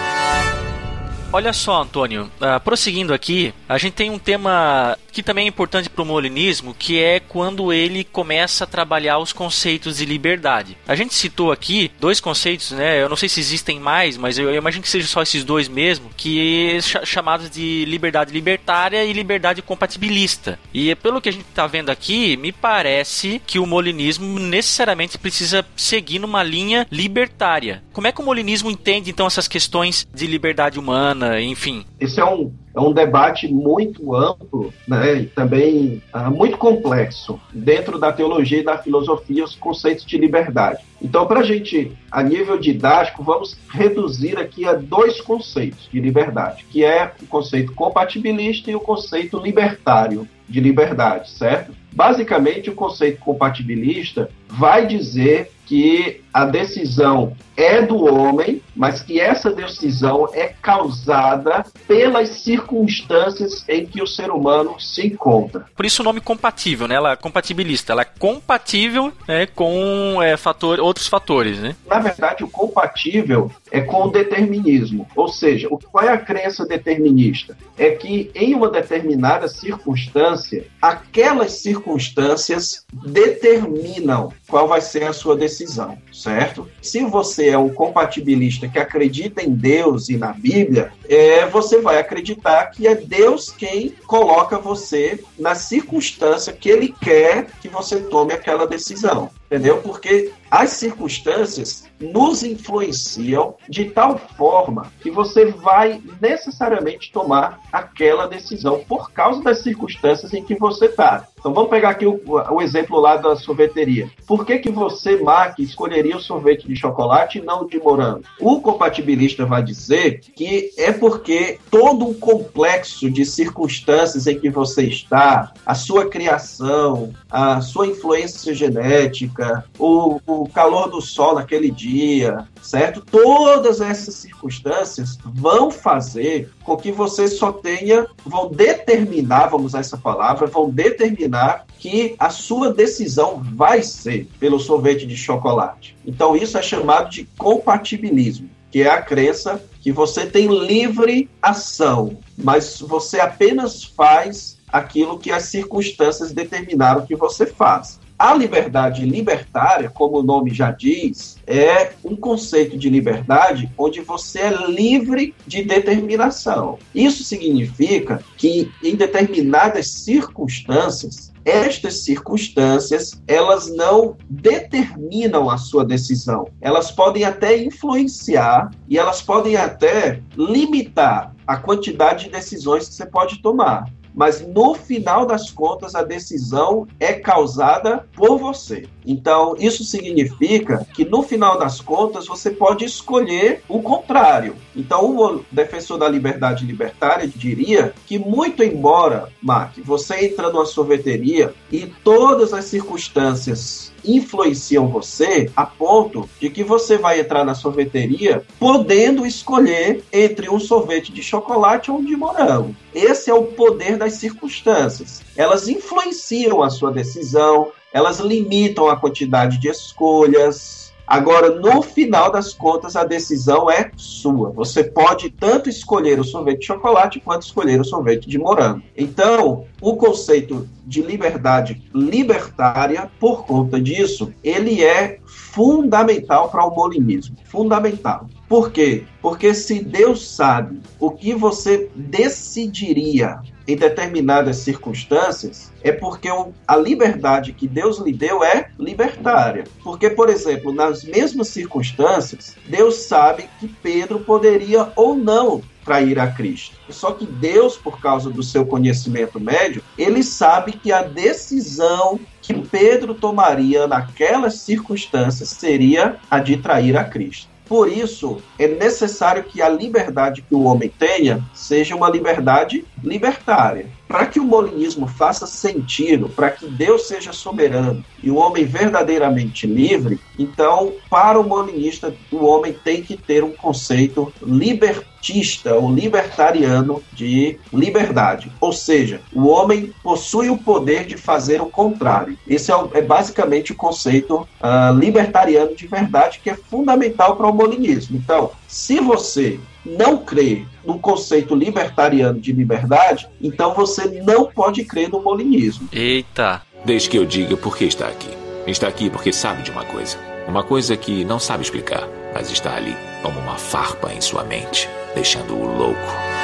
Olha só, Antônio, uh, prosseguindo aqui, a gente tem um tema que também é importante para o molinismo, que é quando ele começa a trabalhar os conceitos de liberdade. A gente citou aqui dois conceitos, né? Eu não sei se existem mais, mas eu imagino que sejam só esses dois mesmo, que ch chamados de liberdade libertária e liberdade compatibilista. E pelo que a gente está vendo aqui, me parece que o molinismo necessariamente precisa seguir numa linha libertária. Como é que o molinismo entende então essas questões de liberdade humana? enfim. Esse é um, é um debate muito amplo né, e também uh, muito complexo dentro da teologia e da filosofia, os conceitos de liberdade. Então, para a gente, a nível didático, vamos reduzir aqui a dois conceitos de liberdade, que é o conceito compatibilista e o conceito libertário de liberdade, certo? Basicamente, o conceito compatibilista vai dizer que a decisão é do homem, mas que essa decisão é causada pelas circunstâncias em que o ser humano se encontra. Por isso o nome compatível, né? Ela é compatibilista. Ela é compatível né, com é, fator, outros fatores, né? Na verdade, o compatível é com o determinismo. Ou seja, qual é a crença determinista? É que em uma determinada circunstância, aquelas circunstâncias determinam qual vai ser a sua decisão certo? Se você é um compatibilista que acredita em Deus e na Bíblia, é, você vai acreditar que é Deus quem coloca você na circunstância que Ele quer que você tome aquela decisão entendeu? Porque as circunstâncias nos influenciam de tal forma que você vai necessariamente tomar aquela decisão por causa das circunstâncias em que você está. Então vamos pegar aqui o, o, exemplo lá da sorveteria. Por que, que você, Mac, escolheria o sorvete de chocolate e não de morango? O compatibilista vai dizer que é porque todo um complexo de circunstâncias em que você está, a sua criação, a sua influência genética, o, o calor do sol naquele dia, certo? Todas essas circunstâncias vão fazer com que você só tenha, vão determinar, vamos usar essa palavra, vão determinar que a sua decisão vai ser pelo sorvete de chocolate. Então isso é chamado de compatibilismo, que é a crença que você tem livre ação, mas você apenas faz aquilo que as circunstâncias determinaram que você faz. A liberdade libertária, como o nome já diz, é um conceito de liberdade onde você é livre de determinação. Isso significa que, em determinadas circunstâncias, estas circunstâncias, elas não determinam a sua decisão. Elas podem até influenciar e elas podem até limitar a quantidade de decisões que você pode tomar mas no final das contas a decisão é causada por você. Então, isso significa que no final das contas você pode escolher o contrário. Então, o defensor da liberdade libertária diria que, muito embora, Mark, você entra numa sorveteria e todas as circunstâncias influenciam você a ponto de que você vai entrar na sorveteria podendo escolher entre um sorvete de chocolate ou um de morango. Esse é o poder das circunstâncias. Elas influenciam a sua decisão, elas limitam a quantidade de escolhas, Agora, no final das contas, a decisão é sua. Você pode tanto escolher o sorvete de chocolate quanto escolher o sorvete de morango. Então, o conceito de liberdade libertária, por conta disso, ele é fundamental para o molinismo. Fundamental. Por quê? Porque se Deus sabe o que você decidiria em determinadas circunstâncias, é porque a liberdade que Deus lhe deu é libertária. Porque, por exemplo, nas mesmas circunstâncias, Deus sabe que Pedro poderia ou não trair a Cristo. Só que Deus, por causa do seu conhecimento médio, ele sabe que a decisão que Pedro tomaria naquelas circunstâncias seria a de trair a Cristo. Por isso, é necessário que a liberdade que o homem tenha seja uma liberdade libertária. Para que o molinismo faça sentido, para que Deus seja soberano e o homem verdadeiramente livre, então, para o molinista, o homem tem que ter um conceito libertista ou libertariano de liberdade. Ou seja, o homem possui o poder de fazer o contrário. Esse é, é basicamente o conceito uh, libertariano de verdade que é fundamental para o molinismo. Então, se você não crê no conceito libertariano de liberdade, então você não pode crer no molinismo. Eita! Deixe que eu diga por que está aqui. Está aqui porque sabe de uma coisa. Uma coisa que não sabe explicar, mas está ali como uma farpa em sua mente, deixando-o louco.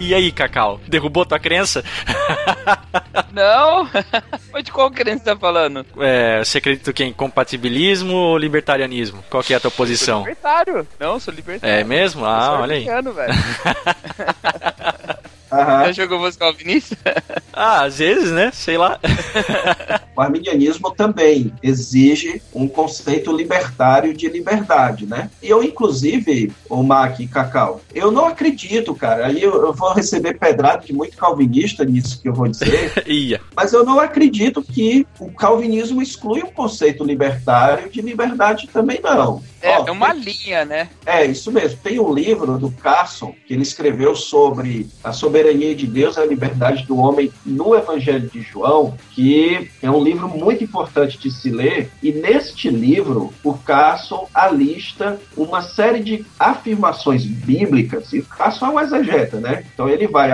E aí, Cacau? Derrubou tua crença? Não! Mas de qual crença você tá falando? É, você acredita que em compatibilismo ou libertarianismo? Qual que é a tua posição? Sou libertário. Não, sou libertário. É mesmo? Ah, olha aí. velho. Uhum. Já jogou música calvinista? ah, às vezes, né? Sei lá. o arminianismo também exige um conceito libertário de liberdade, né? E eu, inclusive, o Mac e Cacau, eu não acredito, cara. Aí eu, eu, vou receber pedrada de muito calvinista nisso que eu vou dizer. Ia. Mas eu não acredito que o calvinismo exclui o conceito libertário de liberdade também, não. É, é uma tem... linha, né? É, isso mesmo. Tem um livro do Carson que ele escreveu sobre a soberania de Deus e a liberdade do homem no Evangelho de João, que é um livro muito importante de se ler. E neste livro, o Carson alista uma série de afirmações bíblicas. E o Carson é um exegeta, né? Então ele vai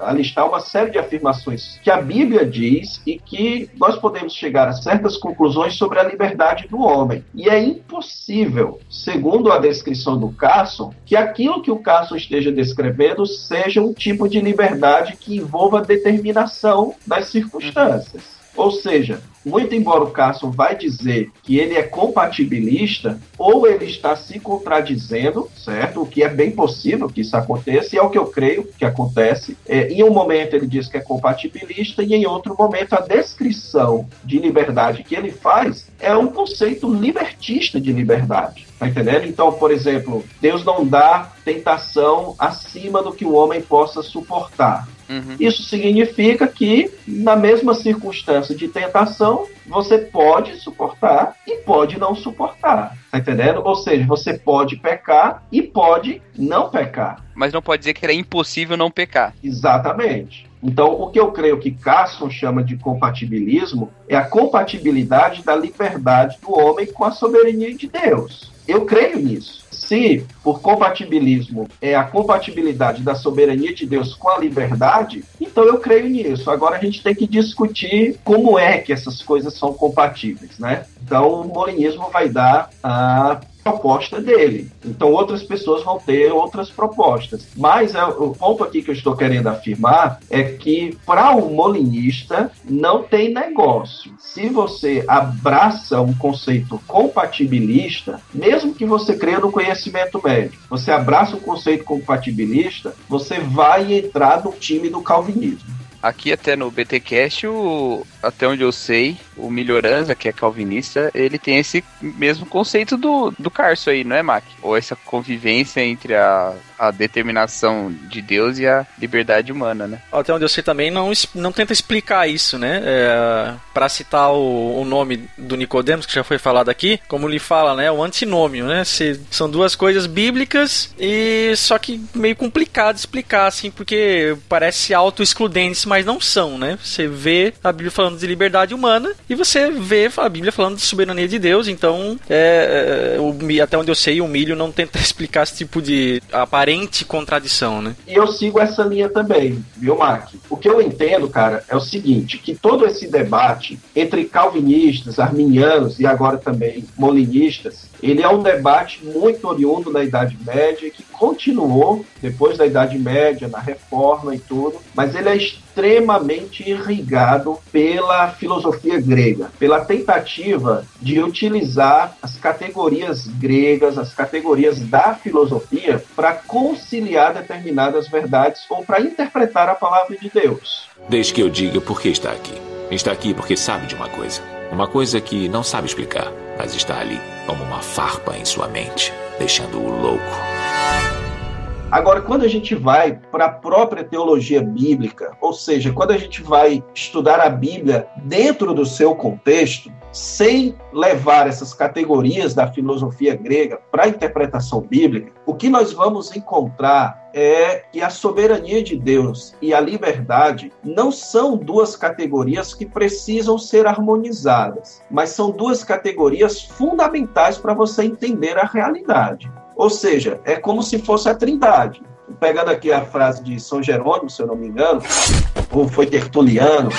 alistar uma série de afirmações que a Bíblia diz e que nós podemos chegar a certas conclusões sobre a liberdade do homem. E é impossível segundo a descrição do Carson, que aquilo que o Carson esteja descrevendo seja um tipo de liberdade que envolva determinação das circunstâncias. Ou seja, muito embora o Carson vai dizer que ele é compatibilista, ou ele está se contradizendo, certo? O que é bem possível que isso aconteça, e é o que eu creio que acontece. É, em um momento ele diz que é compatibilista, e em outro momento a descrição de liberdade que ele faz é um conceito libertista de liberdade. Tá entendendo? Então, por exemplo, Deus não dá tentação acima do que o homem possa suportar. Uhum. Isso significa que, na mesma circunstância de tentação, você pode suportar e pode não suportar. Tá entendendo? Ou seja, você pode pecar e pode não pecar. Mas não pode dizer que era impossível não pecar. Exatamente. Então, o que eu creio que Carson chama de compatibilismo é a compatibilidade da liberdade do homem com a soberania de Deus. Eu creio nisso. Se por compatibilismo é a compatibilidade da soberania de Deus com a liberdade, então eu creio nisso. Agora a gente tem que discutir como é que essas coisas são compatíveis, né? Então o molinismo vai dar a proposta dele. Então outras pessoas vão ter outras propostas. Mas é, o ponto aqui que eu estou querendo afirmar é que para o molinista não tem negócio. Se você abraça um conceito compatibilista, mesmo que você creia no conhecimento médio, você abraça um conceito compatibilista, você vai entrar no time do calvinismo. Aqui até no BTcast, o, até onde eu sei, o Melhoranza, que é calvinista, ele tem esse mesmo conceito do, do Carso aí, não é, Mac? Ou essa convivência entre a, a determinação de Deus e a liberdade humana, né? Até onde eu sei também, não, não tenta explicar isso, né? É, para citar o, o, nome do Nicodemos, que já foi falado aqui, como ele fala, né? O antinômio, né? Se, são duas coisas bíblicas e só que meio complicado explicar, assim, porque parece auto-excludentes, mas não são, né? Você vê a Bíblia falando de liberdade humana e você vê a Bíblia falando de soberania de Deus, então é, é, o, até onde eu sei, o milho não tenta explicar esse tipo de aparente contradição, né? E eu sigo essa linha também, viu, Mark? O que eu entendo, cara, é o seguinte, que todo esse debate entre calvinistas, arminianos e agora também molinistas, ele é um debate muito oriundo da Idade Média que continuou depois da Idade Média, na Reforma e tudo, mas ele é extremamente irrigado pela filosofia grega, pela tentativa de utilizar as categorias gregas, as categorias da filosofia, para conciliar determinadas verdades ou para interpretar a palavra de Deus. Desde que eu diga por que está aqui. Está aqui porque sabe de uma coisa. Uma coisa que não sabe explicar, mas está ali como uma farpa em sua mente, deixando-o louco. Agora, quando a gente vai para a própria teologia bíblica, ou seja, quando a gente vai estudar a Bíblia dentro do seu contexto, sem levar essas categorias da filosofia grega para a interpretação bíblica, o que nós vamos encontrar é que a soberania de Deus e a liberdade não são duas categorias que precisam ser harmonizadas, mas são duas categorias fundamentais para você entender a realidade. Ou seja, é como se fosse a trindade. Pegando aqui a frase de São Jerônimo, se eu não me engano, ou foi Tertuliano,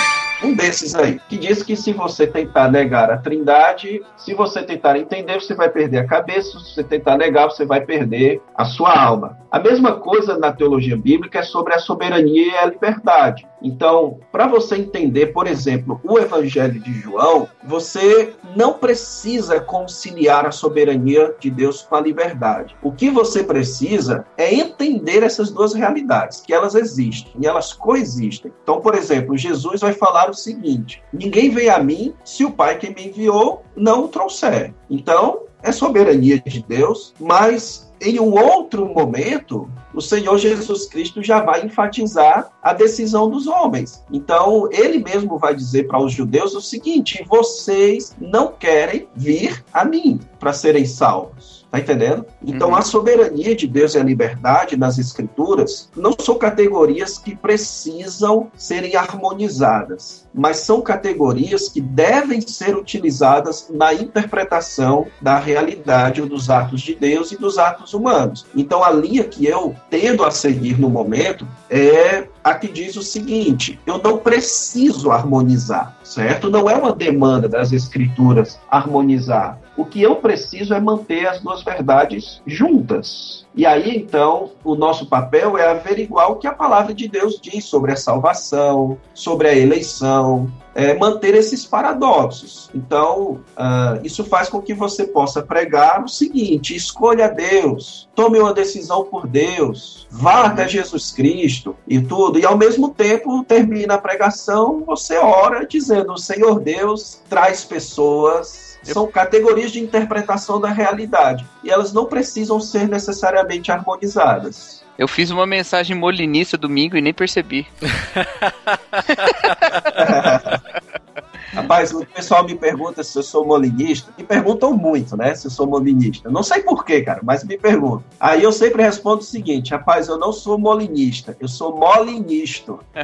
um desses aí, que diz que se você tentar negar a trindade, se você tentar entender, você vai perder a cabeça, se você tentar negar, você vai perder a sua alma. A mesma coisa na teologia bíblica é sobre a soberania e a liberdade. Então, para você entender, por exemplo, o Evangelho de João, você não precisa conciliar a soberania de Deus com a liberdade. O que você precisa é entender essas duas realidades, que elas existem e elas coexistem. Então, por exemplo, Jesus vai falar o seguinte: ninguém vem a mim se o Pai que me enviou não o trouxer. Então, é soberania de Deus, mas em um outro momento, o Senhor Jesus Cristo já vai enfatizar a decisão dos homens. Então, ele mesmo vai dizer para os judeus o seguinte: vocês não querem vir a mim para serem salvos. Tá entendendo? Então, uhum. a soberania de Deus e a liberdade nas Escrituras não são categorias que precisam serem harmonizadas, mas são categorias que devem ser utilizadas na interpretação da realidade dos atos de Deus e dos atos humanos. Então, a linha que eu tendo a seguir no momento é a que diz o seguinte: eu não preciso harmonizar, certo? Não é uma demanda das Escrituras harmonizar. O que eu preciso é manter as duas verdades juntas. E aí, então, o nosso papel é averiguar o que a palavra de Deus diz sobre a salvação, sobre a eleição, é, manter esses paradoxos. Então, uh, isso faz com que você possa pregar o seguinte: escolha Deus, tome uma decisão por Deus, vá até Jesus Cristo e tudo. E ao mesmo tempo, termina a pregação, você ora dizendo: Senhor Deus, traz pessoas são categorias de interpretação da realidade e elas não precisam ser necessariamente harmonizadas. Eu fiz uma mensagem molinista domingo e nem percebi. Rapaz, o pessoal me pergunta se eu sou molinista. Me perguntam muito, né? Se eu sou molinista. Não sei porquê, cara, mas me perguntam. Aí eu sempre respondo o seguinte: rapaz, eu não sou molinista, eu sou molinisto. é,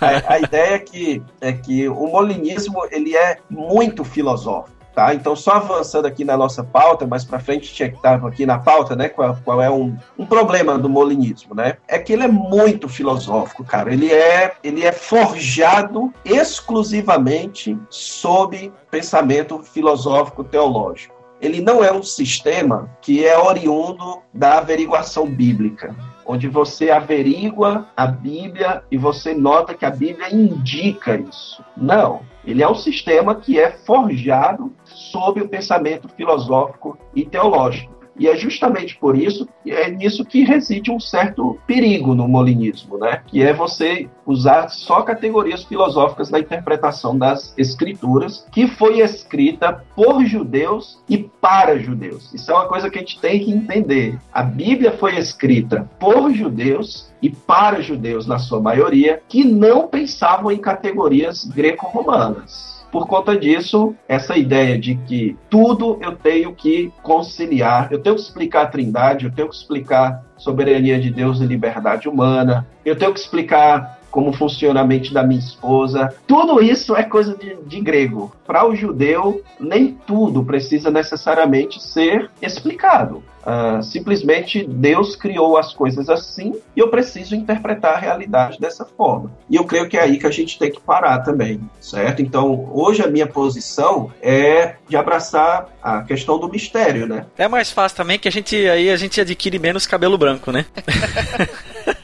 a, a, ideia é que, é que o molinismo ele é muito filosófico. Tá? Então, só avançando aqui na nossa pauta, mais para frente tinha que estar aqui na pauta, né? Qual, qual é um, um problema do molinismo, né? É que ele é muito filosófico, cara. Ele é, ele é forjado exclusivamente sob pensamento filosófico teológico. ele não é um sistema que é oriundo da averiguação bíblica onde você averigua a Bíblia e você nota que a Bíblia indica isso. Não. Ele é um sistema que é forjado sob o pensamento filosófico e teológico. E é justamente por isso, é nisso que reside um certo perigo no molinismo, né? Que é você usar só categorias filosóficas na interpretação das escrituras, que foi escrita por judeus e para judeus. Isso é uma coisa que a gente tem que entender. A Bíblia foi escrita por judeus e para judeus, na sua maioria, que não pensavam em categorias greco-romanas. Por conta disso, essa ideia de que tudo eu tenho que conciliar, eu tenho que explicar a trindade, eu tenho que explicar soberania de Deus e liberdade humana, eu tenho que explicar como funciona a mente da minha esposa. Tudo isso é coisa de, de grego. Para o judeu, nem tudo precisa necessariamente ser explicado. Uh, simplesmente Deus criou as coisas assim e eu preciso interpretar a realidade dessa forma. E eu creio que é aí que a gente tem que parar também, certo? Então, hoje a minha posição é de abraçar a questão do mistério, né? É mais fácil também que a gente aí a gente adquire menos cabelo branco, né?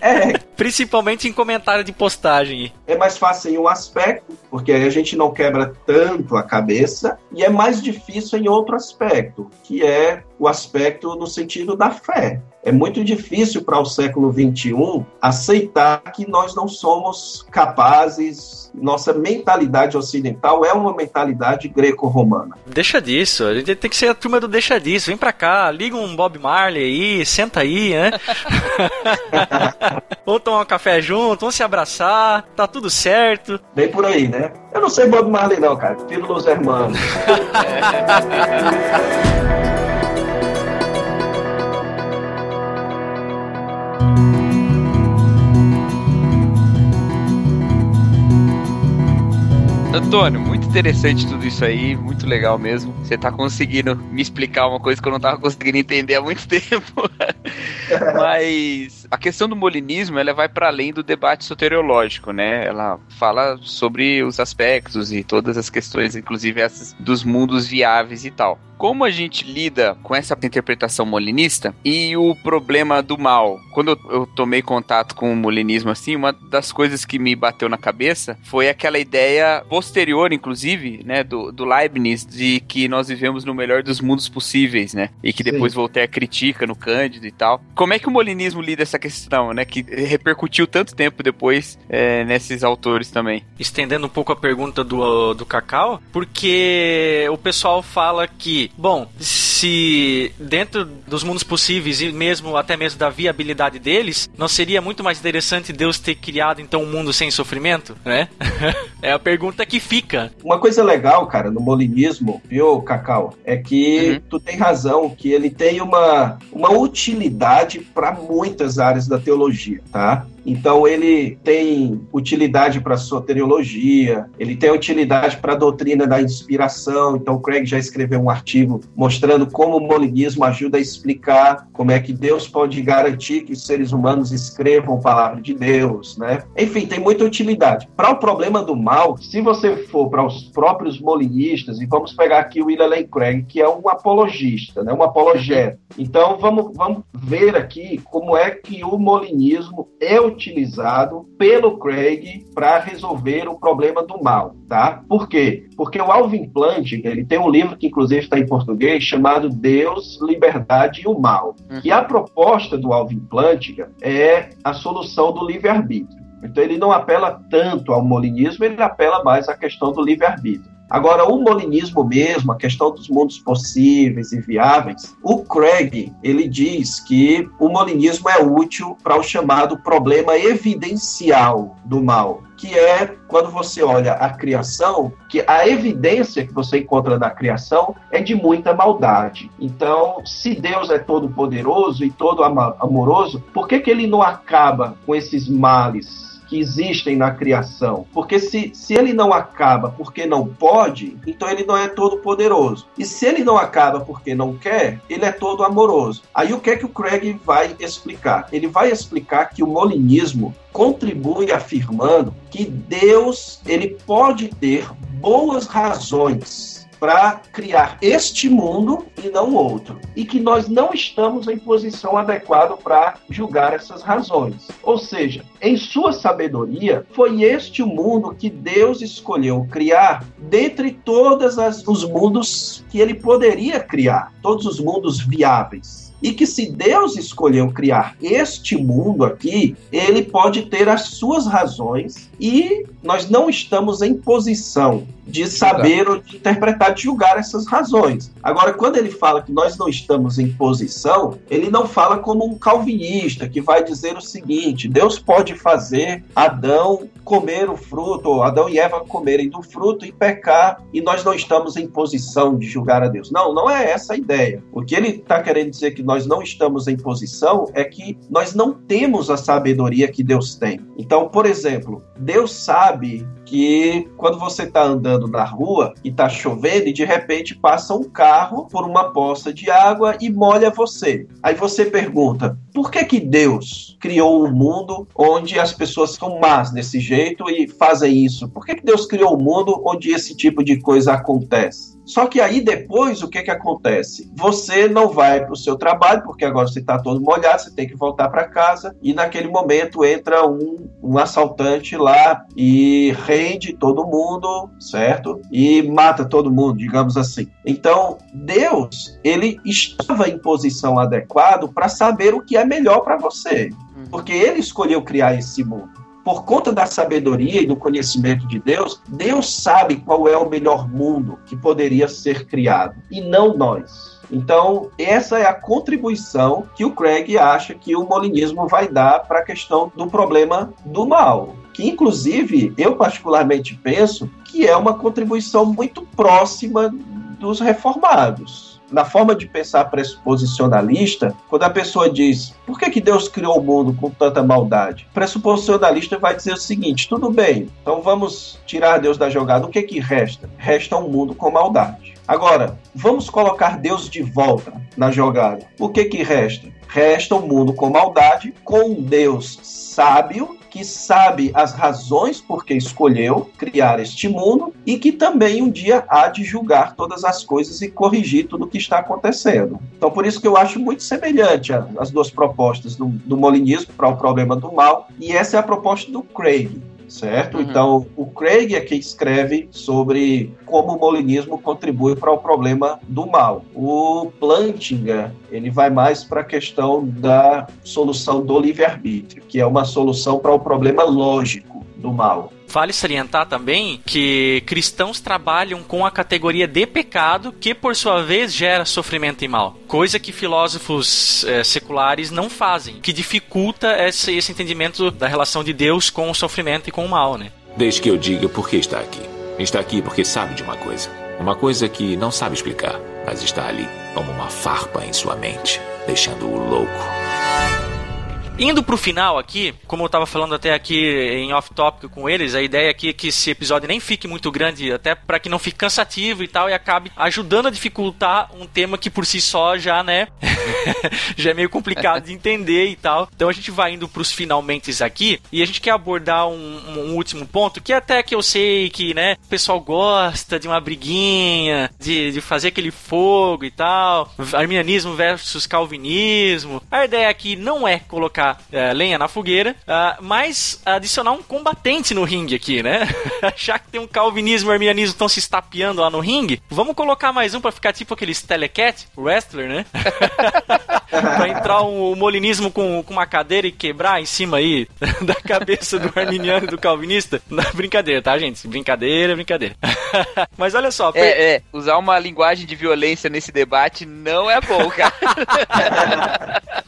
é. Principalmente em comentário de postagem. É mais fácil em um aspecto, porque aí a gente não quebra tanto a cabeça, e é mais difícil em outro aspecto, que é o aspecto no sentido da fé. É muito difícil para o século XXI aceitar que nós não somos capazes, nossa mentalidade ocidental é uma mentalidade greco-romana. Deixa disso, a gente tem que ser a turma do deixa disso. Vem para cá, liga um Bob Marley aí, senta aí, né? vamos tomar um café junto, vamos se abraçar, tá tudo certo. Bem por aí, né? Eu não sei Bob Marley não, cara. Filho dos hermanos. Antônio, muito interessante tudo isso aí, muito legal mesmo. Você tá conseguindo me explicar uma coisa que eu não tava conseguindo entender há muito tempo. Mas a questão do molinismo, ela vai para além do debate soteriológico, né? Ela fala sobre os aspectos e todas as questões, inclusive essas dos mundos viáveis e tal como a gente lida com essa interpretação molinista e o problema do mal. Quando eu, eu, tomei contato com o molinismo assim, uma das coisas que me bateu na cabeça foi aquela ideia posterior, inclusive, né, do, do Leibniz, de que nós vivemos no melhor dos mundos possíveis, né? E que depois Sim. Voltaire critica no Cândido e tal. Como é que o molinismo lida essa questão, né? Que repercutiu tanto tempo depois é, nesses autores também. Estendendo um pouco a pergunta do, do Cacau, porque o pessoal fala que, bom, se dentro dos mundos possíveis e mesmo até mesmo da viabilidade deles, não seria muito mais interessante Deus ter criado então um mundo sem sofrimento, né? é a pergunta que fica. Uma coisa legal, cara, no molinismo, viu, Cacau, é que uhum. tu tem razão que ele tem uma, uma utilidade para muitas áreas da teologia, tá? Então ele tem utilidade para soteriologia, ele tem utilidade para a doutrina da inspiração. Então Craig já escreveu um artigo mostrando como o molinismo ajuda a explicar como é que Deus pode garantir que os seres humanos escrevam a palavra de Deus, né? Enfim, tem muita utilidade. Para o problema do mal, se você for para os próprios molinistas, e vamos pegar aqui o William Craig, que é um apologista, né? um apologeta. Então vamos, vamos ver aqui como é que o molinismo é utilizado pelo Craig para resolver o problema do mal, tá? Por quê? Porque o Alvin Plantinga, ele tem um livro que inclusive está em português chamado Deus, Liberdade e o Mal. Uhum. E a proposta do Alvin Plantinga é a solução do livre-arbítrio. Então ele não apela tanto ao molinismo, ele apela mais à questão do livre-arbítrio. Agora, o molinismo mesmo, a questão dos mundos possíveis e viáveis, o Craig, ele diz que o molinismo é útil para o chamado problema evidencial do mal, que é quando você olha a criação, que a evidência que você encontra na criação é de muita maldade. Então, se Deus é todo poderoso e todo amoroso, por que, que ele não acaba com esses males que existem na criação. Porque se, se ele não acaba porque não pode, então ele não é todo poderoso. E se ele não acaba porque não quer, ele é todo amoroso. Aí o que é que o Craig vai explicar? Ele vai explicar que o molinismo contribui afirmando que Deus ele pode ter boas razões para criar este mundo e não outro. E que nós não estamos em posição adequada para julgar essas razões. Ou seja, em sua sabedoria, foi este o mundo que Deus escolheu criar dentre todos os mundos que ele poderia criar, todos os mundos viáveis e que se Deus escolheu criar este mundo aqui, ele pode ter as suas razões e nós não estamos em posição de saber ou de interpretar, de julgar essas razões. Agora, quando ele fala que nós não estamos em posição, ele não fala como um calvinista que vai dizer o seguinte: Deus pode fazer Adão comer o fruto, ou Adão e Eva comerem do fruto e pecar, e nós não estamos em posição de julgar a Deus. Não, não é essa a ideia. O que ele está querendo dizer que nós não estamos em posição é que nós não temos a sabedoria que Deus tem. Então, por exemplo, Deus sabe que quando você está andando na rua e está chovendo e de repente passa um carro por uma poça de água e molha você. Aí você pergunta: por que que Deus criou um mundo onde as pessoas são más desse jeito e fazem isso? Por que que Deus criou um mundo onde esse tipo de coisa acontece? Só que aí depois o que que acontece? Você não vai para o seu trabalho porque agora você está todo molhado, você tem que voltar para casa e naquele momento entra um, um assaltante lá e rende todo mundo, certo? E mata todo mundo, digamos assim. Então Deus ele estava em posição adequada para saber o que é melhor para você, uhum. porque ele escolheu criar esse mundo por conta da sabedoria e do conhecimento de Deus, Deus sabe qual é o melhor mundo que poderia ser criado, e não nós. Então, essa é a contribuição que o Craig acha que o molinismo vai dar para a questão do problema do mal. Que, inclusive, eu particularmente penso que é uma contribuição muito próxima dos reformados na forma de pensar pressuposicionalista, quando a pessoa diz por que, que Deus criou o mundo com tanta maldade, o pressuposicionalista vai dizer o seguinte: tudo bem, então vamos tirar Deus da jogada, o que, que resta? Resta um mundo com maldade. Agora, vamos colocar Deus de volta na jogada. O que, que resta? Resta um mundo com maldade, com um Deus sábio que sabe as razões por que escolheu criar este mundo e que também um dia há de julgar todas as coisas e corrigir tudo o que está acontecendo. Então, por isso que eu acho muito semelhante as duas propostas do, do molinismo para o problema do mal, e essa é a proposta do Craig certo? Uhum. Então, o Craig é quem escreve sobre como o molinismo contribui para o problema do mal. O Plantinga, ele vai mais para a questão da solução do livre-arbítrio, que é uma solução para o problema lógico do mal. Vale salientar também que cristãos trabalham com a categoria de pecado, que por sua vez gera sofrimento e mal. Coisa que filósofos é, seculares não fazem, que dificulta esse, esse entendimento da relação de Deus com o sofrimento e com o mal, né? Desde que eu diga por que está aqui. Está aqui porque sabe de uma coisa. Uma coisa que não sabe explicar, mas está ali, como uma farpa em sua mente, deixando-o louco. Indo pro final aqui, como eu tava falando até aqui em off-topic com eles, a ideia aqui é que esse episódio nem fique muito grande, até para que não fique cansativo e tal, e acabe ajudando a dificultar um tema que por si só já, né, já é meio complicado de entender e tal. Então a gente vai indo pros finalmente aqui, e a gente quer abordar um, um, último ponto, que até que eu sei que, né, o pessoal gosta de uma briguinha, de, de fazer aquele fogo e tal, arminianismo versus calvinismo. A ideia aqui não é colocar é, lenha na fogueira, uh, mas adicionar um combatente no ringue aqui, né? Já que tem um calvinismo e um arminianismo estão se estapeando lá no ringue, vamos colocar mais um para ficar tipo aqueles telecat, wrestler, né? pra entrar um, um molinismo com, com uma cadeira e quebrar em cima aí da cabeça do arminiano e do calvinista. Na brincadeira, tá, gente? Brincadeira, brincadeira. Mas olha só. É, é, usar uma linguagem de violência nesse debate não é bom, cara.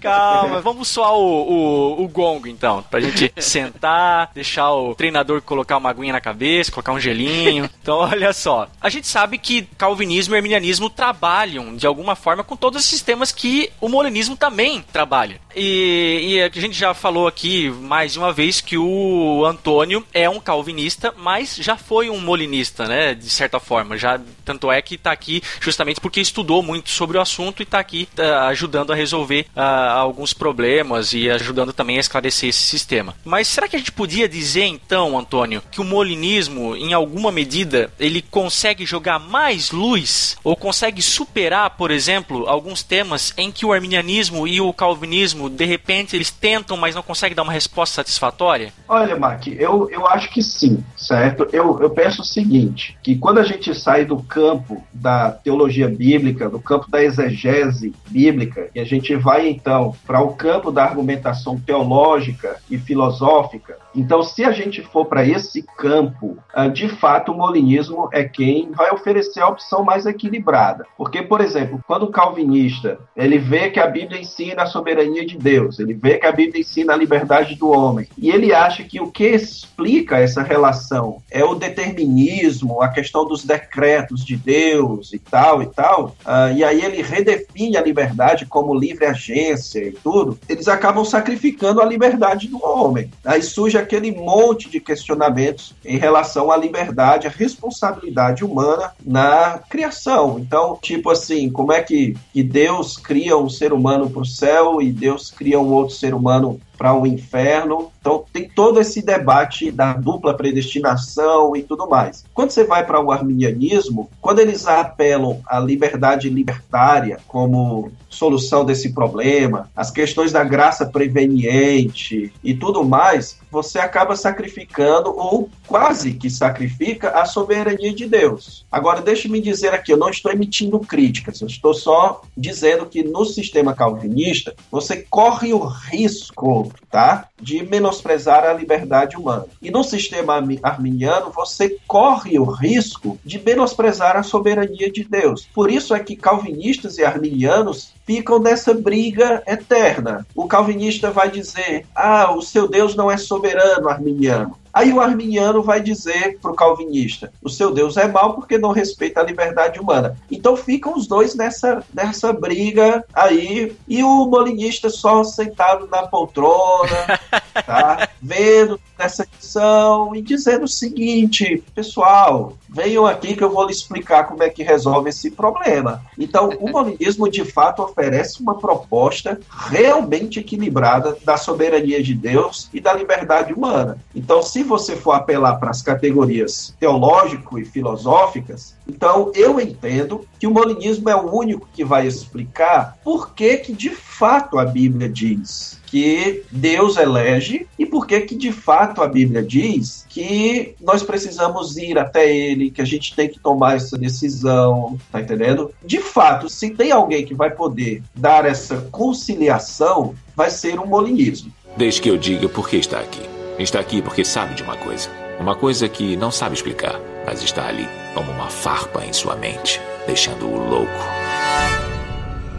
Calma, vamos soar o, o, o gongo, então. Pra gente sentar, deixar o treinador colocar uma aguinha na cabeça, colocar um gelinho. Então, olha só. A gente sabe que calvinismo e arminianismo trabalham, de alguma forma, com todos os sistemas que o molinismo também trabalha. E, e, a gente já falou aqui mais uma vez que o Antônio é um calvinista, mas já foi um molinista, né? De certa forma. Já, tanto é que está aqui justamente porque estudou muito sobre o assunto e está aqui tá, ajudando a resolver uh, alguns problemas e ajudando também a esclarecer esse sistema. Mas será que a gente podia dizer então, Antônio, que o molinismo, em alguma medida, ele consegue jogar mais luz ou consegue superar, por exemplo, alguns temas em que o arminianismo e o calvinismo de repente eles tentam, mas não conseguem dar uma resposta satisfatória? Olha, Mac, eu, eu acho que sim, certo? Eu, eu penso o seguinte, que quando a gente sai do campo da teologia bíblica, do campo da exegese bíblica, e a gente vai então para o campo da argumentação teológica e filosófica, então, se a gente for para esse campo, ah, de fato, o molinismo é quem vai oferecer a opção mais equilibrada. Porque, por exemplo, quando o calvinista ele vê que a Bíblia ensina a soberania de Deus, ele vê que a Bíblia ensina a liberdade do homem, e ele acha que o que explica essa relação é o determinismo, a questão dos decretos de Deus e tal e tal, uh, e aí ele redefine a liberdade como livre agência e tudo, eles acabam sacrificando a liberdade do homem. Aí surge aquele monte de questionamentos em relação à liberdade, à responsabilidade humana na criação. Então, tipo assim, como é que, que Deus cria um ser humano para o céu e Deus cria um outro ser humano para o inferno. Então tem todo esse debate da dupla predestinação e tudo mais. Quando você vai para o arminianismo, quando eles apelam à liberdade libertária como solução desse problema, as questões da graça preveniente e tudo mais, você acaba sacrificando ou quase que sacrifica a soberania de Deus. Agora, deixe-me dizer aqui, eu não estou emitindo críticas, eu estou só dizendo que no sistema calvinista você corre o risco tá? De menosprezar a liberdade humana. E no sistema arminiano, você corre o risco de menosprezar a soberania de Deus. Por isso é que calvinistas e arminianos ficam nessa briga eterna. O calvinista vai dizer: ah, o seu Deus não é soberano, arminiano. Aí o arminiano vai dizer para o calvinista: o seu Deus é mau porque não respeita a liberdade humana. Então ficam os dois nessa, nessa briga aí, e o molinista só sentado na poltrona, tá? vendo essa questão e dizendo o seguinte: pessoal, venham aqui que eu vou lhe explicar como é que resolve esse problema. Então, o molinismo de fato oferece uma proposta realmente equilibrada da soberania de Deus e da liberdade humana. Então, se você for apelar para as categorias teológico e filosóficas, então eu entendo que o molinismo é o único que vai explicar por que que de fato a Bíblia diz que Deus elege e por que que de fato a Bíblia diz que nós precisamos ir até ele, que a gente tem que tomar essa decisão, tá entendendo? De fato, se tem alguém que vai poder dar essa conciliação, vai ser um molinismo. Deixe que eu diga por que está aqui. Está aqui porque sabe de uma coisa. Uma coisa que não sabe explicar, mas está ali como uma farpa em sua mente, deixando-o louco.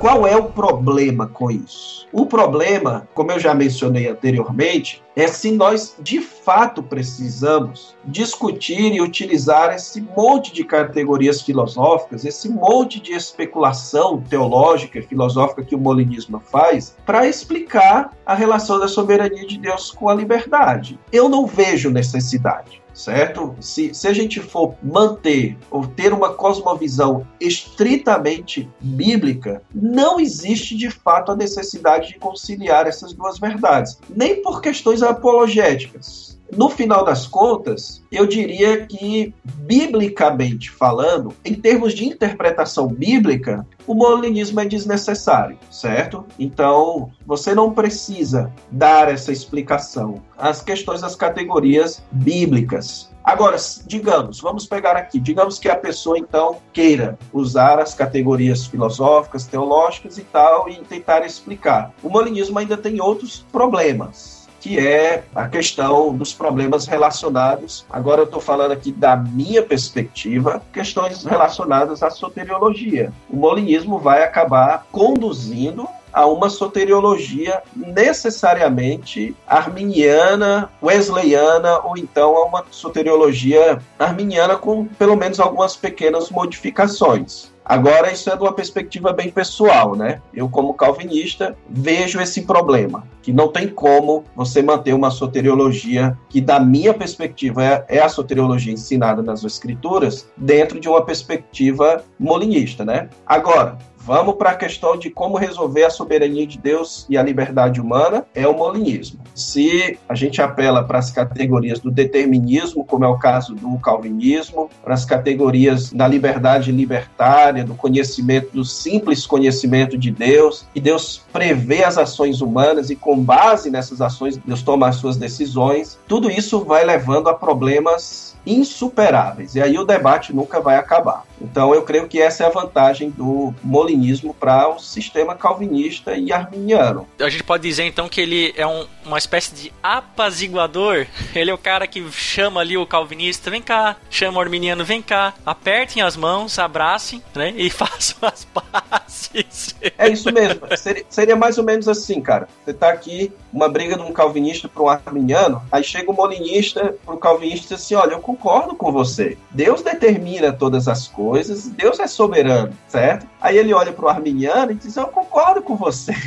Qual é o problema com isso? O problema, como eu já mencionei anteriormente, é se nós de fato precisamos discutir e utilizar esse monte de categorias filosóficas, esse monte de especulação teológica e filosófica que o molinismo faz, para explicar a relação da soberania de Deus com a liberdade. Eu não vejo necessidade certo? Se, se a gente for manter ou ter uma cosmovisão estritamente bíblica, não existe de fato a necessidade de conciliar essas duas verdades, nem por questões apologéticas no final das contas, eu diria que, biblicamente falando, em termos de interpretação bíblica, o molinismo é desnecessário, certo? Então, você não precisa dar essa explicação. As questões das categorias bíblicas. Agora, digamos, vamos pegar aqui, digamos que a pessoa então queira usar as categorias filosóficas, teológicas e tal e tentar explicar. O molinismo ainda tem outros problemas que é a questão dos problemas relacionados. Agora eu estou falando aqui da minha perspectiva, questões relacionadas à soteriologia. O molinismo vai acabar conduzindo a uma soteriologia necessariamente arminiana, wesleyana, ou então a uma soteriologia arminiana com pelo menos algumas pequenas modificações. Agora, isso é de uma perspectiva bem pessoal, né? Eu, como calvinista, vejo esse problema, que não tem como você manter uma soteriologia que, da minha perspectiva, é, é a soteriologia ensinada nas escrituras, dentro de uma perspectiva molinista, né? Agora, Vamos para a questão de como resolver a soberania de Deus e a liberdade humana, é o molinismo. Se a gente apela para as categorias do determinismo, como é o caso do calvinismo, para as categorias da liberdade libertária, do conhecimento, do simples conhecimento de Deus, e Deus prevê as ações humanas e com base nessas ações Deus toma as suas decisões, tudo isso vai levando a problemas insuperáveis. E aí o debate nunca vai acabar. Então eu creio que essa é a vantagem do molinismo para o sistema calvinista e arminiano. A gente pode dizer então que ele é um, uma espécie de apaziguador. Ele é o cara que chama ali o calvinista, vem cá, chama o arminiano, vem cá, apertem as mãos, abracem, né, e façam as pazes. É isso mesmo. Seria, seria mais ou menos assim, cara. Você tá aqui, uma briga de um calvinista para um arminiano, aí chega um molinista para o calvinista e diz assim, olha, eu concordo com você. Deus determina todas as coisas, Deus é soberano, certo? Aí ele olha para o arminiano e diz: Eu concordo com você.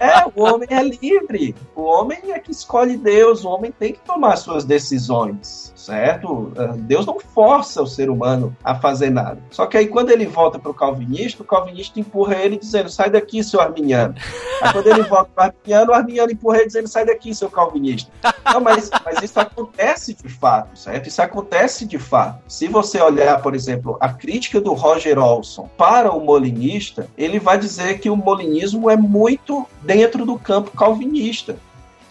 é, o homem é livre. O homem é que escolhe Deus. O homem tem que tomar suas decisões, certo? Ah, Deus não força o ser humano a fazer nada. Só que aí quando ele volta para o calvinista, o calvinista empurra ele dizendo: Sai daqui, seu arminiano. Aí quando ele volta para o arminiano, o arminiano empurra ele dizendo: Sai daqui, seu calvinista. Não, mas, mas isso acontece de fato, certo? Isso acontece de fato. Se você olhar, por exemplo, a crítica do Roger Olson para o molinista, ele vai dizer que o molinismo é muito dentro do campo calvinista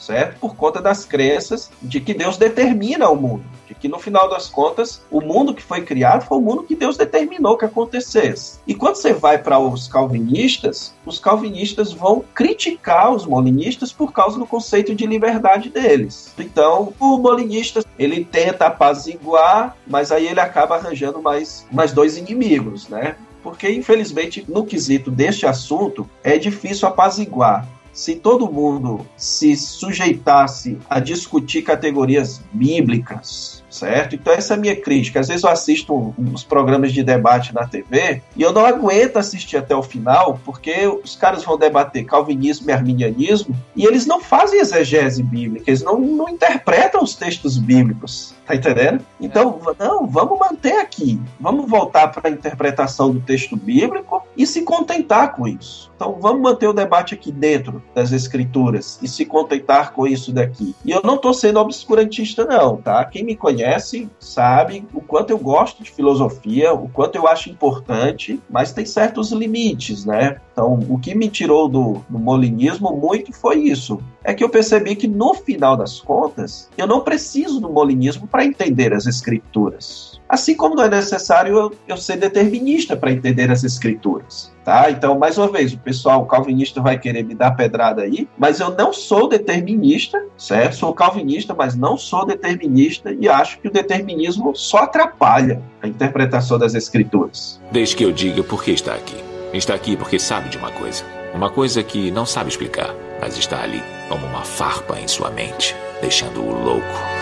certo? Por conta das crenças de que Deus determina o mundo, de que no final das contas o mundo que foi criado foi o mundo que Deus determinou que acontecesse. E quando você vai para os calvinistas, os calvinistas vão criticar os molinistas por causa do conceito de liberdade deles. Então, o molinista ele tenta apaziguar, mas aí ele acaba arranjando mais, mais dois inimigos, né? Porque infelizmente no quesito deste assunto é difícil apaziguar se todo mundo se sujeitasse a discutir categorias bíblicas, certo? Então essa é a minha crítica. Às vezes eu assisto uns programas de debate na TV e eu não aguento assistir até o final, porque os caras vão debater calvinismo e arminianismo e eles não fazem exegese bíblica, eles não, não interpretam os textos bíblicos. Tá entendendo? Então, não, vamos manter aqui. Vamos voltar para a interpretação do texto bíblico e se contentar com isso. Então, vamos manter o debate aqui dentro das escrituras e se contentar com isso daqui. E eu não estou sendo obscurantista, não, tá? Quem me conhece sabe o quanto eu gosto de filosofia, o quanto eu acho importante, mas tem certos limites, né? Então, o que me tirou do, do molinismo muito foi isso. É que eu percebi que, no final das contas, eu não preciso do molinismo para entender as escrituras. Assim como não é necessário eu, eu ser determinista para entender as escrituras. Tá? Então, mais uma vez, o pessoal calvinista vai querer me dar pedrada aí, mas eu não sou determinista, certo? Sou calvinista, mas não sou determinista e acho que o determinismo só atrapalha a interpretação das escrituras. Desde que eu diga por que está aqui. Está aqui porque sabe de uma coisa. Uma coisa que não sabe explicar, mas está ali, como uma farpa em sua mente, deixando-o louco.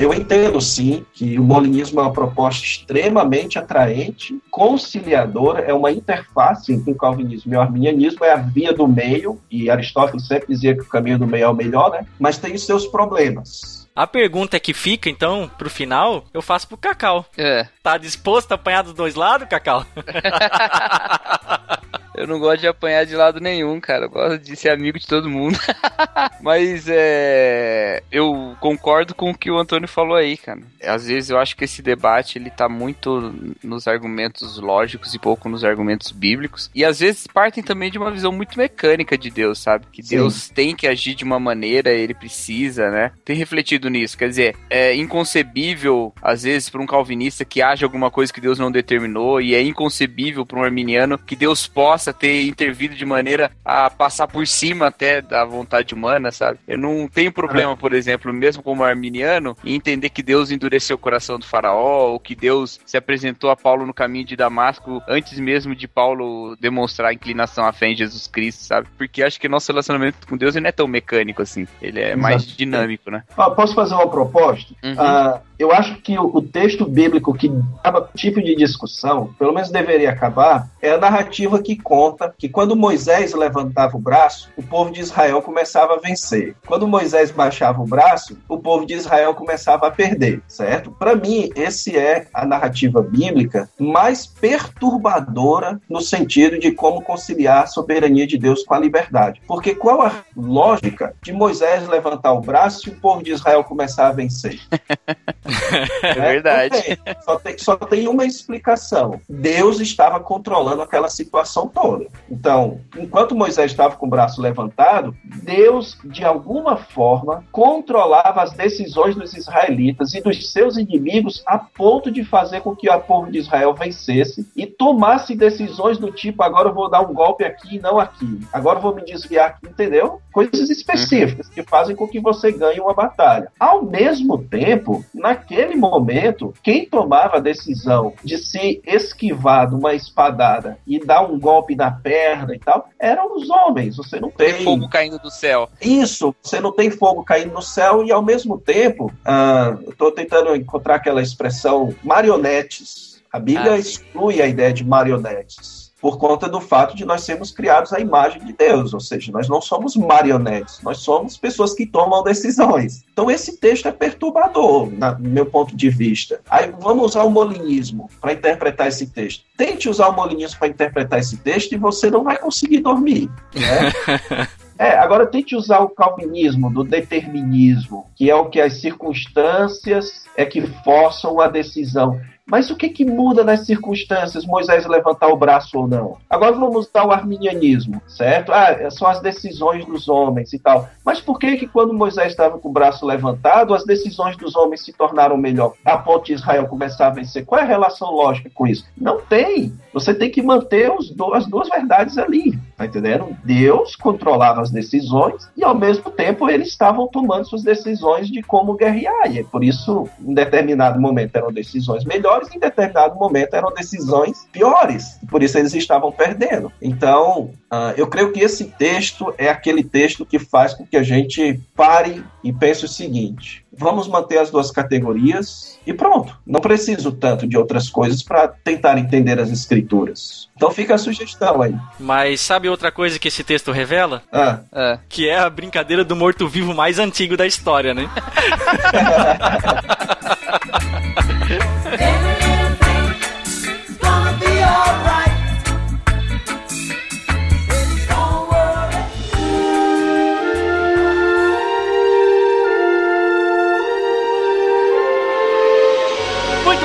Eu entendo sim que o molinismo é uma proposta extremamente atraente, conciliadora, é uma interface entre o calvinismo e o arminianismo, é a via do meio, e Aristóteles sempre dizia que o caminho do meio é o melhor, né? Mas tem os seus problemas. A pergunta que fica, então, pro final, eu faço pro Cacau. É. Tá disposto a apanhar dos dois lados, Cacau? Eu não gosto de apanhar de lado nenhum, cara. Eu gosto de ser amigo de todo mundo. Mas é. Eu concordo com o que o Antônio falou aí, cara. Às vezes eu acho que esse debate ele tá muito nos argumentos lógicos e pouco nos argumentos bíblicos. E às vezes partem também de uma visão muito mecânica de Deus, sabe? Que Sim. Deus tem que agir de uma maneira, ele precisa, né? Tem refletido nisso. Quer dizer, é inconcebível, às vezes, para um calvinista que haja alguma coisa que Deus não determinou, e é inconcebível para um arminiano que Deus possa ter intervido de maneira a passar por cima até da vontade humana, sabe? Eu não tenho problema, por exemplo, mesmo como arminiano, em entender que Deus endureceu o coração do faraó, ou que Deus se apresentou a Paulo no caminho de Damasco antes mesmo de Paulo demonstrar a inclinação à fé em Jesus Cristo, sabe? Porque acho que nosso relacionamento com Deus não é tão mecânico assim. Ele é Exato. mais dinâmico, né? posso fazer uma proposta? Uhum. Uh, eu acho que o, o, texto bíblico que acaba tipo de discussão, pelo menos deveria acabar, é a narrativa que conta que quando Moisés levantava o braço, o povo de Israel começava a vencer. Quando Moisés baixava o braço, o povo de Israel começava a perder, certo? Para mim, esse é a narrativa bíblica mais perturbadora no sentido de como conciliar a soberania de Deus com a liberdade. Porque qual a lógica de Moisés levantar o braço e o povo de Israel começar a vencer? é verdade. Só tem, só tem uma explicação. Deus estava controlando aquela situação toda. Então, enquanto Moisés estava com o braço levantado, Deus, de alguma forma, controlava as decisões dos israelitas e dos seus inimigos a ponto de fazer com que o povo de Israel vencesse e tomasse decisões do tipo: agora eu vou dar um golpe aqui e não aqui, agora eu vou me desviar aqui, entendeu? Coisas específicas que fazem com que você ganhe uma batalha. Ao mesmo tempo, na naquele momento, quem tomava a decisão de se esquivar de uma espadada e dar um golpe na perna e tal, eram os homens. Você não tem. tem fogo caindo do céu. Isso, você não tem fogo caindo do céu e ao mesmo tempo, ah, eu estou tentando encontrar aquela expressão marionetes. A Bíblia ah, exclui a ideia de marionetes por conta do fato de nós sermos criados à imagem de Deus, ou seja, nós não somos marionetes, nós somos pessoas que tomam decisões. Então esse texto é perturbador, no meu ponto de vista. Aí vamos usar o molinismo para interpretar esse texto. Tente usar o molinismo para interpretar esse texto e você não vai conseguir dormir. Né? É, agora tente usar o calvinismo do determinismo, que é o que as circunstâncias é que forçam a decisão. Mas o que, que muda nas circunstâncias Moisés levantar o braço ou não? Agora vamos dar o arminianismo, certo? Ah, são as decisões dos homens e tal. Mas por que que quando Moisés estava com o braço levantado, as decisões dos homens se tornaram melhor? A ponte de Israel começar a vencer. Qual é a relação lógica com isso? Não tem. Você tem que manter do, as duas verdades ali, tá entendendo? Deus controlava as decisões e ao mesmo tempo eles estavam tomando suas decisões de como guerrear. E é por isso, em determinado momento eram decisões melhores melhores, em determinado momento eram decisões piores. Por isso eles estavam perdendo. Então, uh, eu creio que esse texto é aquele texto que faz com que a gente pare e pense o seguinte: vamos manter as duas categorias e pronto. Não preciso tanto de outras coisas para tentar entender as escrituras. Então fica a sugestão aí. Mas sabe outra coisa que esse texto revela? Ah. É. Que é a brincadeira do morto-vivo mais antigo da história, né?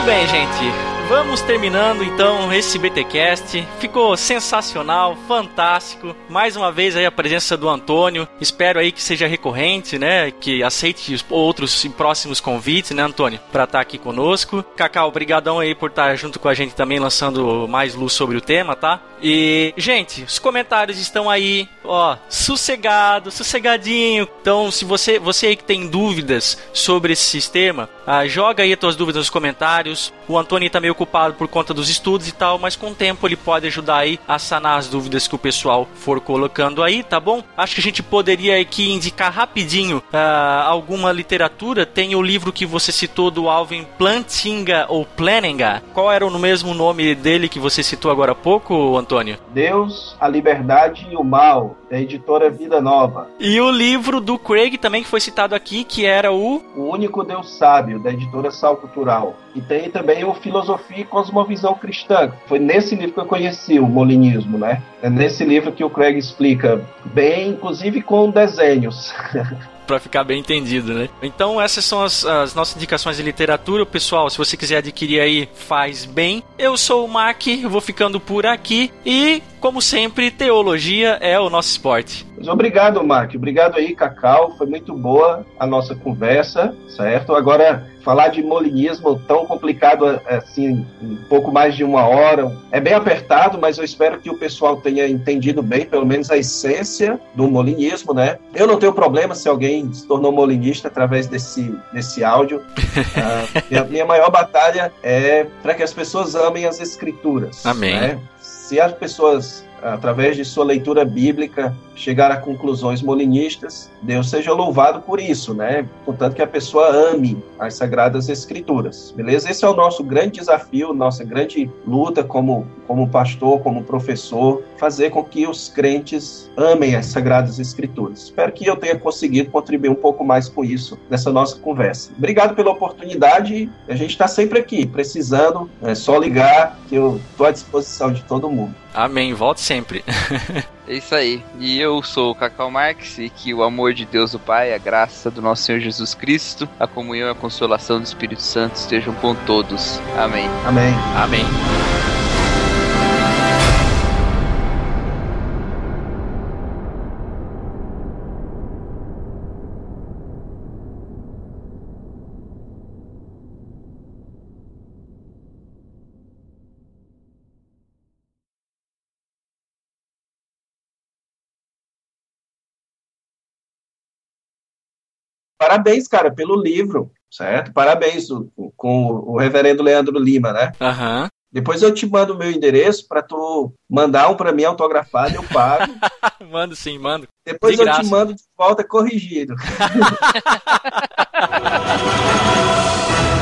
bem, gente. Vamos terminando então esse BTcast. Ficou sensacional, fantástico. Mais uma vez aí a presença do Antônio. Espero aí que seja recorrente, né? Que aceite os outros próximos convites, né, Antônio, para estar tá aqui conosco. Cacau, obrigadão aí por estar tá junto com a gente também lançando mais luz sobre o tema, tá? E, gente, os comentários estão aí, ó, sossegado, sossegadinho. Então, se você, você aí que tem dúvidas sobre esse sistema, ah, joga aí as tuas dúvidas nos comentários. O Antônio tá meio ocupado por conta dos estudos e tal, mas com o tempo ele pode ajudar aí a sanar as dúvidas que o pessoal for colocando aí, tá bom? Acho que a gente poderia aqui indicar rapidinho uh, alguma literatura. Tem o livro que você citou do Alvin Plantinga ou Planninga. Qual era o mesmo nome dele que você citou agora há pouco, Antônio? Deus, a Liberdade e o Mal, da editora Vida Nova. E o livro do Craig também que foi citado aqui, que era o O Único Deus Sábio, da editora Sal Cultural. E tem também o Filosofia e Cosmovisão Cristã. Foi nesse livro que eu conheci o molinismo, né? É nesse livro que o Craig explica bem, inclusive com desenhos. para ficar bem entendido, né? Então essas são as, as, nossas indicações de literatura, pessoal. Se você quiser adquirir aí, faz bem. Eu sou o Mac, vou ficando por aqui e, como sempre, teologia é o nosso esporte. Mas obrigado, Mark. Obrigado aí, Cacau. Foi muito boa a nossa conversa, certo? Agora, falar de molinismo tão complicado assim, um pouco mais de uma hora, é bem apertado, mas eu espero que o pessoal tenha entendido bem, pelo menos a essência do molinismo, né? Eu não tenho problema se alguém se tornou molinista através desse, desse áudio. uh, minha, minha maior batalha é para que as pessoas amem as escrituras. Amém. Né? Se as pessoas através de sua leitura bíblica, chegar a conclusões molinistas, Deus seja louvado por isso, né? Portanto, que a pessoa ame as Sagradas Escrituras, beleza? Esse é o nosso grande desafio, nossa grande luta como, como pastor, como professor, fazer com que os crentes amem as Sagradas Escrituras. Espero que eu tenha conseguido contribuir um pouco mais com isso nessa nossa conversa. Obrigado pela oportunidade, a gente está sempre aqui, precisando, é só ligar que eu estou à disposição de todo mundo. Amém, volte sempre. É isso aí. E eu sou o Cacau Marx e que o amor de Deus o Pai, a graça do nosso Senhor Jesus Cristo, a comunhão e a consolação do Espírito Santo estejam com todos. Amém. Amém. Amém. Parabéns, cara, pelo livro, certo? Parabéns com o reverendo Leandro Lima, né? Uhum. Depois eu te mando o meu endereço para tu mandar um para mim autografado, eu pago. mando sim, mando. Depois de eu graça. te mando de volta corrigido.